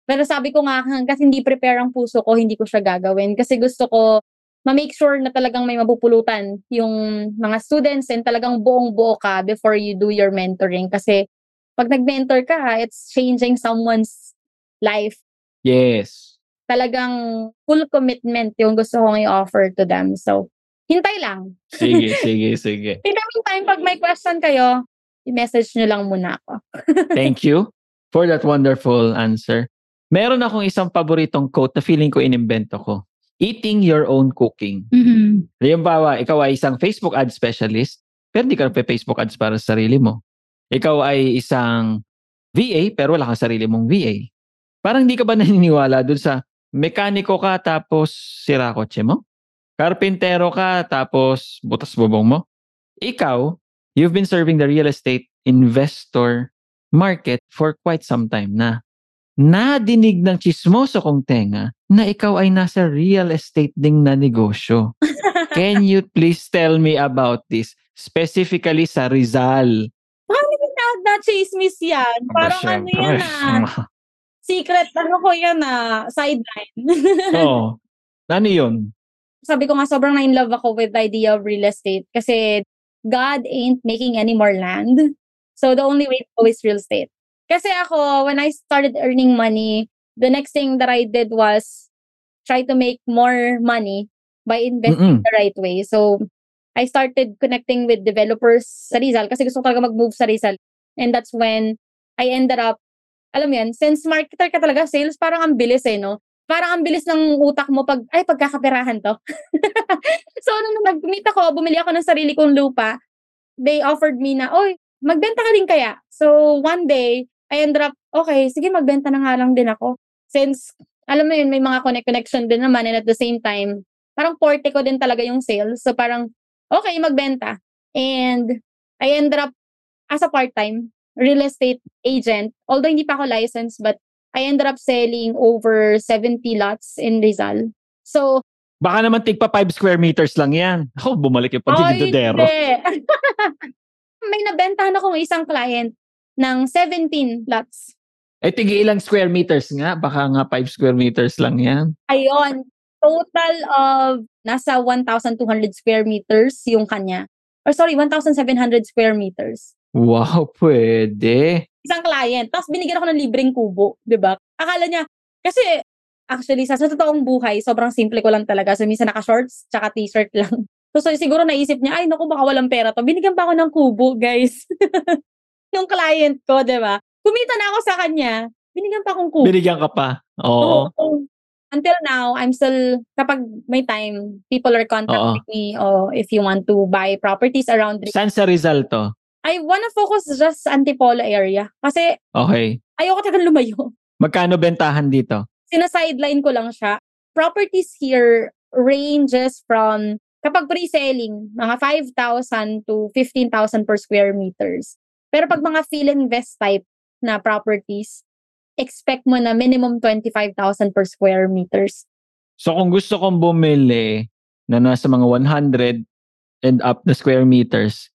E: Pero sabi ko nga, hanggat hindi prepare ang puso ko, hindi ko siya gagawin. Kasi gusto ko ma-make sure na talagang may mapupulutan yung mga students and talagang buong-buo ka before you do your mentoring. Kasi pag nag-mentor ka, it's changing someone's life.
C: Yes.
E: Talagang full commitment yung gusto kong i-offer to them. So, hintay lang.
C: Sige, sige, sige.
E: In the meantime, pag may question kayo, i-message nyo lang muna ako.
C: Thank you for that wonderful answer. Meron akong isang paboritong quote na feeling ko inimbento ko. Eating your own cooking.
F: Mhm.
C: Halimbawa, ikaw ay isang Facebook ad specialist, pero hindi ka nagpe-Facebook ads para sa sarili mo. Ikaw ay isang VA, pero wala kang sarili mong VA. Parang hindi ka ba naniniwala dun sa mekaniko ka tapos sira kotse mo? Karpintero ka tapos butas bubong mo? Ikaw, you've been serving the real estate investor market for quite some time na. Nadinig ng chismoso kong tenga na ikaw ay nasa real estate ding na negosyo. Can you please tell me about this? Specifically sa Rizal.
E: Paano na na chismis yan? Parang ano yan ah. Secret, ano ko yan ah. Sideline.
C: Oo. Ano yun?
E: Sabi ko nga, sobrang na in love ako with the idea of real estate. Kasi God ain't making any more land. So the only way to go is real estate. Kasi ako, when I started earning money, the next thing that I did was try to make more money by investing
C: Mm-mm.
E: the right way. So, I started connecting with developers sa Rizal kasi gusto ko talaga mag-move sa Rizal. And that's when I ended up, alam mo yan, since marketer ka talaga, sales parang ang bilis eh, no? Parang ang bilis ng utak mo pag, ay, pagkakaperahan to. so, nung nag-meet ako, bumili ako ng sarili kong lupa, they offered me na, oy, magbenta ka din kaya. So, one day, I ended up, okay, sige, magbenta na nga lang din ako. Since, alam mo yun, may mga connect connection din naman and at the same time, parang forte ko din talaga yung sales. So, parang, okay, magbenta. And, I ended up, as a part-time, real estate agent. Although hindi pa ako licensed, but I ended up selling over 70 lots in Rizal. So,
C: Baka naman tigpa 5 square meters lang yan. Ako, bumalik yung
E: Ay,
C: pagdidodero.
E: hindi. May nabentahan akong isang client ng 17 lots.
C: Eh, tigi ilang square meters nga? Baka nga 5 square meters lang yan.
E: Ayun, total of nasa 1,200 square meters yung kanya. Or sorry, 1,700 square meters.
C: Wow, pwede.
E: Isang client. Tapos binigyan ako ng libreng kubo, 'di ba? Akala niya, kasi actually sa, sa totoong buhay, sobrang simple ko lang talaga. So minsan naka-shorts, tsaka t-shirt lang. So, so siguro naisip niya, ay naku, baka walang pera to. Binigyan pa ako ng kubo, guys. Nung client ko, 'di ba? Kumita na ako sa kanya. Binigyan pa akong kubo.
C: Binigyan ka pa. Oo.
E: Oo. Until now, I'm still, kapag may time, people are contacting me, oh, if you want to buy properties around, Rizal.
C: Saan sa Rizal to?
E: I wanna focus just Antipolo area. Kasi
C: Okay.
E: ayoko talagang lumayo.
C: Magkano bentahan dito?
E: Sina-sideline ko lang siya. Properties here ranges from, kapag pre-selling, mga 5,000 to 15,000 per square meters. Pero pag mga fill invest type na properties, expect mo na minimum 25,000 per square meters.
C: So kung gusto kong bumili na nasa mga 100 and up na square meters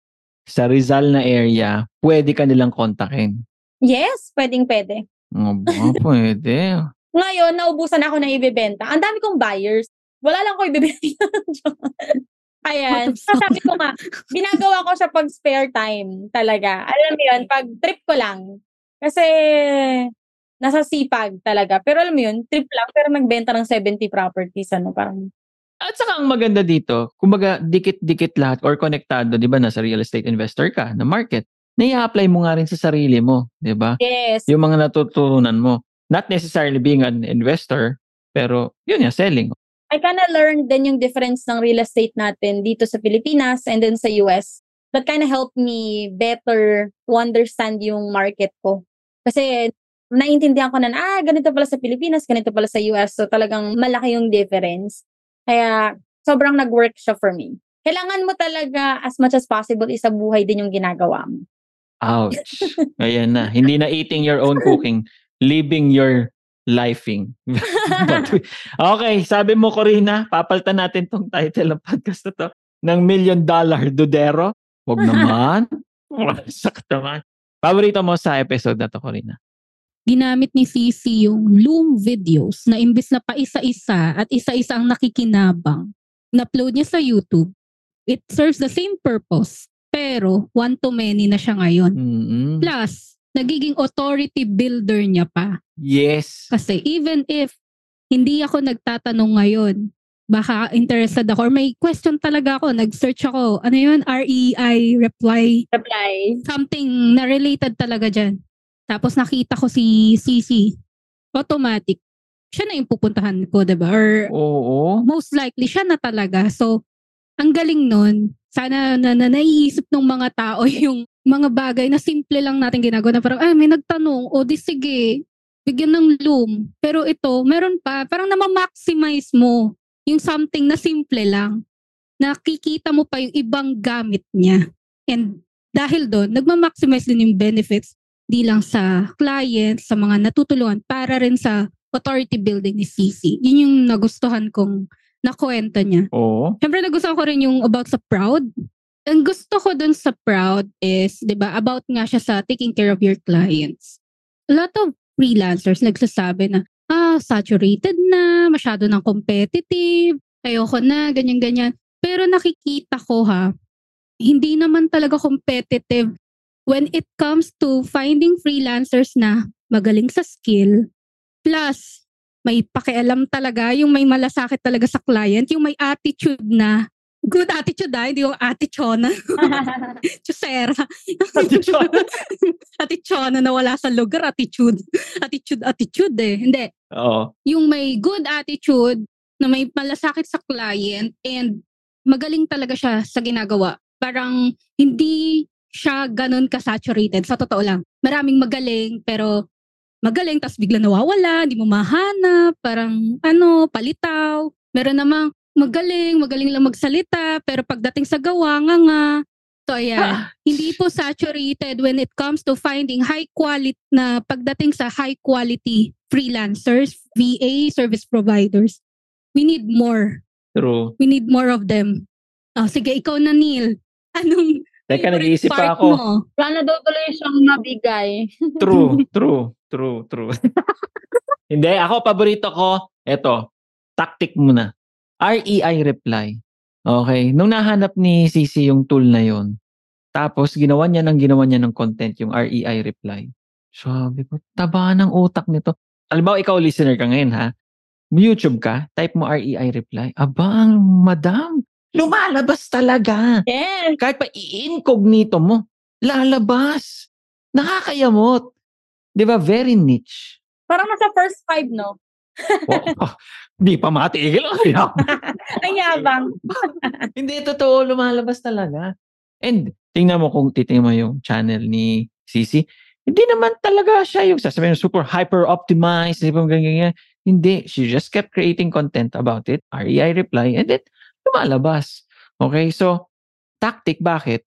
C: sa Rizal na area, pwede ka nilang kontakin.
E: Yes, pwedeng pwede.
C: Oh, ba, pwede.
E: Ngayon, naubusan ako ng ibebenta. Ang dami kong buyers. Wala lang ko ibebenta. Ayan. Sabi ko nga, ginagawa ko siya pag spare time talaga. Alam mo yun, pag trip ko lang. Kasi, nasa sipag talaga. Pero alam mo yun, trip lang, pero nagbenta ng 70 properties. Ano, parang,
C: At saka ang maganda dito, kumbaga dikit-dikit lahat or konektado, 'di ba? Nasa real estate investor ka na market. Nai-apply mo nga rin sa sarili mo, 'di ba?
E: yes.
C: Yung mga natutunan mo. Not necessarily being an investor, pero yun nga, selling.
E: I kinda learned din yung difference ng real estate natin dito sa Pilipinas and then sa US. That kinda helped me better to understand yung market ko. Kasi naiintindihan ko na, ah, ganito pala sa Pilipinas, ganito pala sa US. So talagang malaki yung difference. Kaya sobrang nag-work siya for me. Kailangan mo talaga as much as possible isa buhay din yung ginagawa mo.
C: Ouch. Ayan na. Hindi na eating your own cooking. Living your lifing. Okay, sabi mo, Corina, papalitan natin tong title ng podcast na to ng Million Dollar Dudero. Huwag naman. Sakit naman. Paborito mo sa episode na to, Corina?
D: ginamit ni Sisi yung Loom videos na imbis na paisa-isa at isa-isa ang nakikinabang, na-upload niya sa YouTube. It serves the same purpose, pero one to many na siya ngayon.
C: Mm-mm.
D: Plus, nagiging authority builder niya pa.
C: Yes.
D: Kasi even if hindi ako nagtatanong ngayon, baka interested ako or may question talaga ako, nag-search ako, ano yun, REI reply
E: Reply.
D: something na related talaga dyan. Tapos nakita ko si Cici, automatic, siya na yung pupuntahan ko, diba? Or
C: Oo.
D: most likely, siya na talaga. So, ang galing nun, sana na, na naiisip ng mga tao yung mga bagay na simple lang natin ginagawa na parang, ay, may nagtanong, o di sige, bigyan ng loom. Pero ito, meron pa, parang namamaximize mo yung something na simple lang. Nakikita mo pa yung ibang gamit niya. And dahil doon, nagmamaximize din yung benefits di lang sa client, sa mga natutulungan, para rin sa authority building ni CC. Yun yung nagustuhan kong nakwento niya.
C: Oo.
D: Siyempre nagustuhan ko rin yung about sa proud. Ang gusto ko dun sa proud is, di ba, about nga siya sa taking care of your clients. A lot of freelancers nagsasabi na, ah, saturated na, masyado ng competitive, ayoko na, ganyan-ganyan. Pero nakikita ko ha, hindi naman talaga competitive when it comes to finding freelancers na magaling sa skill, plus may pakialam talaga, yung may malasakit talaga sa client, yung may attitude na, good attitude ah, hindi yung attitude Chusera.
C: Attitude.
D: attitude na wala sa lugar, attitude. Attitude, attitude eh. Hindi.
C: Oo.
D: Yung may good attitude, na may malasakit sa client, and magaling talaga siya sa ginagawa. Parang hindi siya ganun ka-saturated. Sa totoo lang. Maraming magaling, pero magaling, tas bigla nawawala, hindi mo mahanap, parang ano, palitaw. Meron namang magaling, magaling lang magsalita, pero pagdating sa gawa, nga nga. So ayan, hindi po saturated when it comes to finding high quality na pagdating sa high quality freelancers, VA, service providers. We need more.
C: True.
D: We need more of them. Oh, sige, ikaw na, Neil. Anong
C: Teka, nag-iisip pa
D: part
C: ako.
D: mo?
E: Wala na daw tuloy siyang mabigay.
C: True, true, true, true. Hindi, ako, paborito ko, eto, tactic muna. REI reply. Okay, nung nahanap ni Sisi yung tool na yon, tapos ginawa niya ng ginawa niya ng content yung REI reply. Sabi ko, taba ng utak nito. Halimbawa, ikaw listener ka ngayon ha, YouTube ka, type mo REI reply. Aba, ang madam, lumalabas talaga
E: Yes.
C: kahit pa i-incognito mo, lalabas. Nakakayamot. Di ba? Very niche.
E: Parang nasa first five, no?
C: Oh, Di pa matigil.
E: Ang yabang.
C: Hindi, totoo. Lumalabas talaga. And tingnan mo kung titingnan mo yung channel ni Sisi, hindi naman talaga siya yung sasabihin super hyper optimized, hindi pa ganyan, ganyan. Hindi. She just kept creating content about it. REI reply and then lumalabas. Okay? So, tactic, bakit?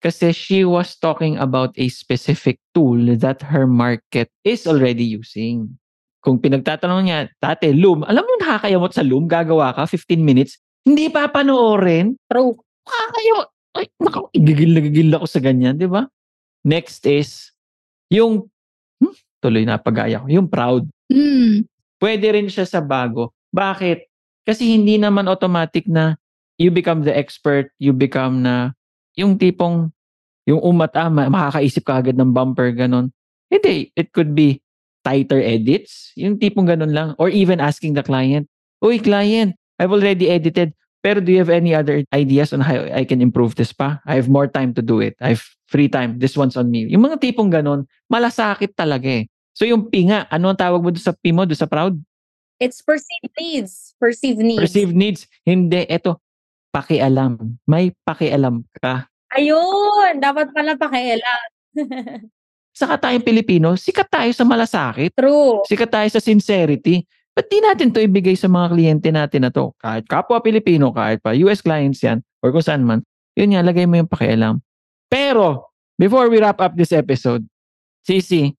C: Kasi she was talking about a specific tool that her market is already using. Kung pinagtatanong niya, tate, Loom, alam mo yung nakakayamot sa Loom, gagawa ka, 15 minutes, hindi pa panoorin,
E: True.
C: nakakayamot. Ay, naku, igigil na gigil ako sa ganyan, di ba? Next is, yung, hmm, tuloy na pag-aya ko, yung proud.
D: Mm.
C: Pwede rin siya sa bago. Bakit? Kasi hindi naman automatic na you become the expert, you become na yung tipong yung umat ah, ma- makakaisip ka agad ng bumper ganon. Hindi, it could be tighter edits, yung tipong ganon lang or even asking the client, "Uy, client, I've already edited, pero do you have any other ideas on how I can improve this pa? I have more time to do it. I have free time. This one's on me." Yung mga tipong ganon, malasakit talaga eh. So yung pinga, ano ang tawag mo doon sa P mo, doon sa proud?
E: It's perceived needs. Perceived needs.
C: Perceived needs. Hindi, eto, pakialam. May pakialam ka.
E: Ayun. Dapat pala pakialam.
C: Saka tayong Pilipino, sikat tayo sa malasakit.
E: True.
C: Sikat tayo sa sincerity. ba't di natin to ibigay sa mga kliyente natin na to? Kahit kapwa Pilipino, kahit pa US clients yan, or kung saan man, yun nga, lagay mo yung pakialam. Pero, before we wrap up this episode, Sisi,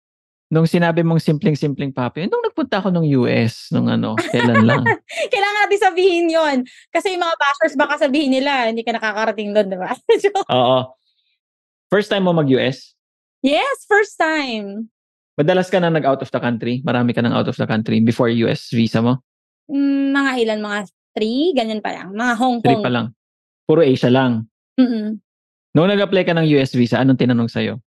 C: nung sinabi mong simpleng-simpleng papi, nung nagpunta ako ng US, nung ano, kailan lang.
E: Kailangan natin sabihin yon Kasi yung mga bashers baka sabihin nila, hindi ka nakakarating doon, di ba?
C: Oo. First time mo mag-US?
E: Yes, first time.
C: Madalas ka na nag-out of the country? Marami ka nang out of the country before US visa mo?
E: Mm, mga ilan, mga three, ganyan pa lang. Mga Hong
C: Three
E: Kong.
C: pa lang. Puro Asia lang.
E: Mm-mm.
C: Nung nag-apply ka ng US visa, anong tinanong sa'yo?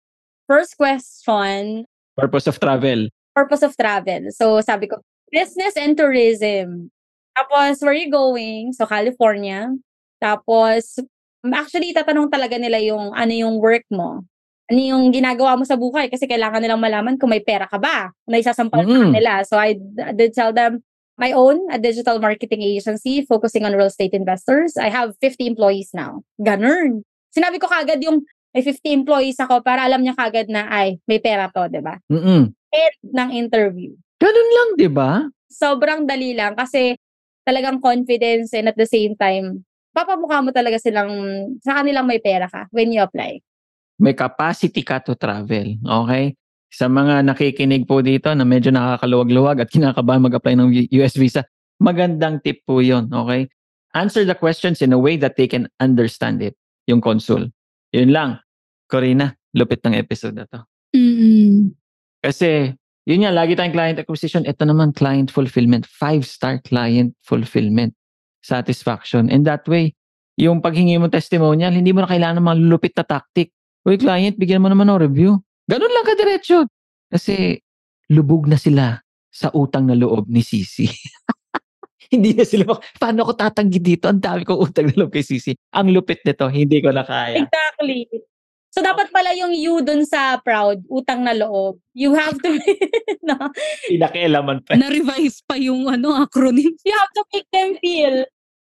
E: First question,
C: Purpose of travel.
E: purpose of travel. So, sabi ko, business and tourism. Tapos, where are you going? So, California. Tapos, actually, tatanong talaga nila yung ano yung work mo. Ano yung ginagawa mo sa buhay kasi kailangan nilang malaman kung may pera ka ba. Kung naisasampal ka
C: Mm.
E: nila. So, I d- did tell them my own a digital marketing agency focusing on real estate investors. I have 50 employees now. Ganun. Sinabi ko kagad yung may 50 employees ako para alam niya kagad na ay, may pera to, di ba? End ng interview
C: Ganun lang, di ba?
E: sobrang dali lang kasi talagang confidence and at the same time, papamukha mo talaga silang, sa kanilang may pera ka when you apply.
C: May capacity ka to travel. Okay? Sa mga nakikinig po dito na medyo nakakaluwag-luwag at kinakabahan mag-apply ng US visa, magandang tip po yon Okay? Answer the questions in a way that they can understand it. Yung consul. Yun lang. Corina, lupit ng episode na to.
D: Mm-mm.
C: Kasi, yun nga, lagi tayong client acquisition. Ito naman, client fulfillment. Five-star client fulfillment. Satisfaction. And that way, yung paghingi mo testimonial, hindi mo na kailangan ng mga lulupit na tactic. Uy, client, bigyan mo naman ng review. Ganun lang kadiretso. Kasi, lubog na sila sa utang na loob ni Sisi. hindi na sila, mak- paano ako tatanggi dito? Ang dami kong utang na loob kay Sisi. Ang lupit nito, hindi ko na kaya.
E: Exactly. So, dapat pala yung you dun sa proud, utang na loob. You have to, no?
C: Pinakialaman pa.
F: Na-revise pa yung ano acronym.
E: you have to make them feel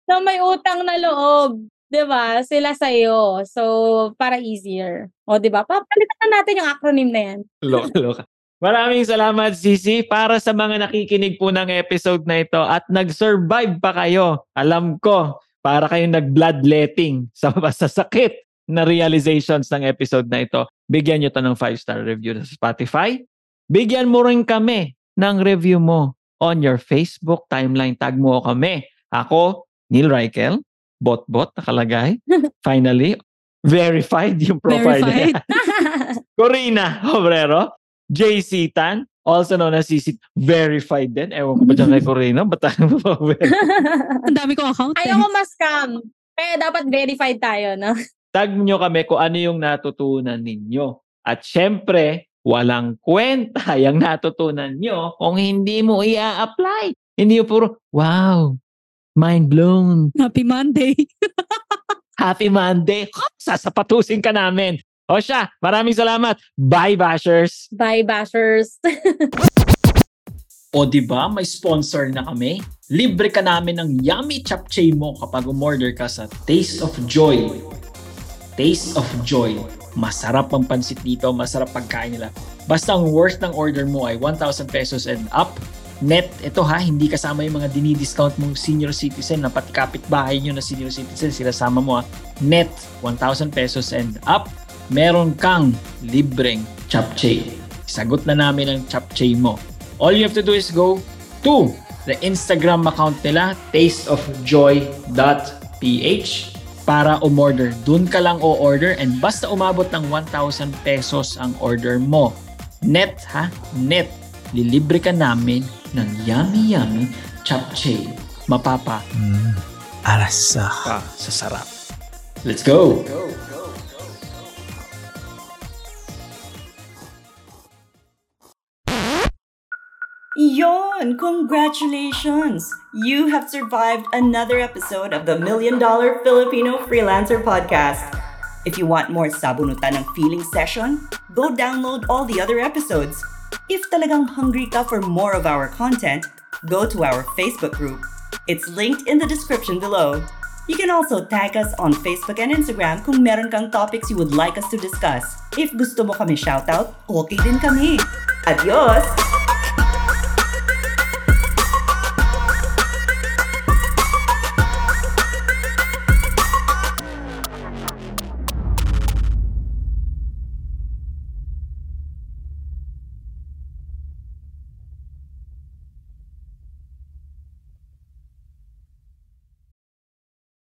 E: na may utang na loob. 'Di ba? Sila sa'yo. So, para easier. O, 'di ba? Papalitan na natin yung acronym na yan.
C: Loka, loka. Maraming salamat, Sisi, para sa mga nakikinig po ng episode na ito at nag-survive pa kayo. Alam ko, para kayong nag-bloodletting sa masasakit na realizations ng episode na ito. Bigyan nyo to ng 5-star review sa Spotify. Bigyan mo rin kami ng review mo on your Facebook timeline. Tag mo kami. Ako, Neil Reichel, bot-bot nakalagay. Finally, verified yung profile
F: Verified.
C: niya. Corina Obrero, JC Tan, also known as CC, verified din. Ewan ko ba dyan kay Corina? Ba't tayo pa
F: Ang dami kong account. eh.
E: Ayaw ko ma-scam. Kaya dapat verified tayo, no?
C: Tag nyo kami kung ano yung natutunan ninyo. At syempre, walang kwenta yung natutunan nyo kung hindi mo i-apply. Hindi yung puro, wow, mind blown,
F: Happy Monday.
C: happy Monday. Sasapatusin ka namin. O siya, maraming salamat. Bye, Bashers!
E: Bye, bashers.
C: O di ba may sponsor na kami? Libre ka namin ng yummy chapchae mo kapag umorder ka sa Taste of Joy. Taste of Joy. Masarap ang pansit dito, masarap pagkain nila. Basta ang worth ng order mo ay 1,000 pesos and up. Net, ito ha, hindi kasama yung mga dinidiscount mong senior citizen na pati kapitbahay nyo na senior citizen, sila sama mo ha. Net, 1,000 pesos and up. Meron kang libreng chapchae. Sagot na namin ang chapchae mo. All you have to do is go to the Instagram account nila, tasteofjoy.ph para umorder. Doon ka lang o-order and basta umabot ng 1,000 pesos ang order mo. Net ha? Net. Lilibre ka namin ng yummy yummy chapchae. Mapapa
G: Arasa.
C: ka sa sarap. Let's go!
B: Yon! Congratulations! You have survived another episode of the Million Dollar Filipino Freelancer Podcast. If you want more sabunutan ng feeling session, go download all the other episodes. If talagang hungry ka for more of our content, go to our Facebook group. It's linked in the description below. You can also tag us on Facebook and Instagram kung meron kang topics you would like us to discuss. If gusto mo kami shoutout, okay din kami. Adios!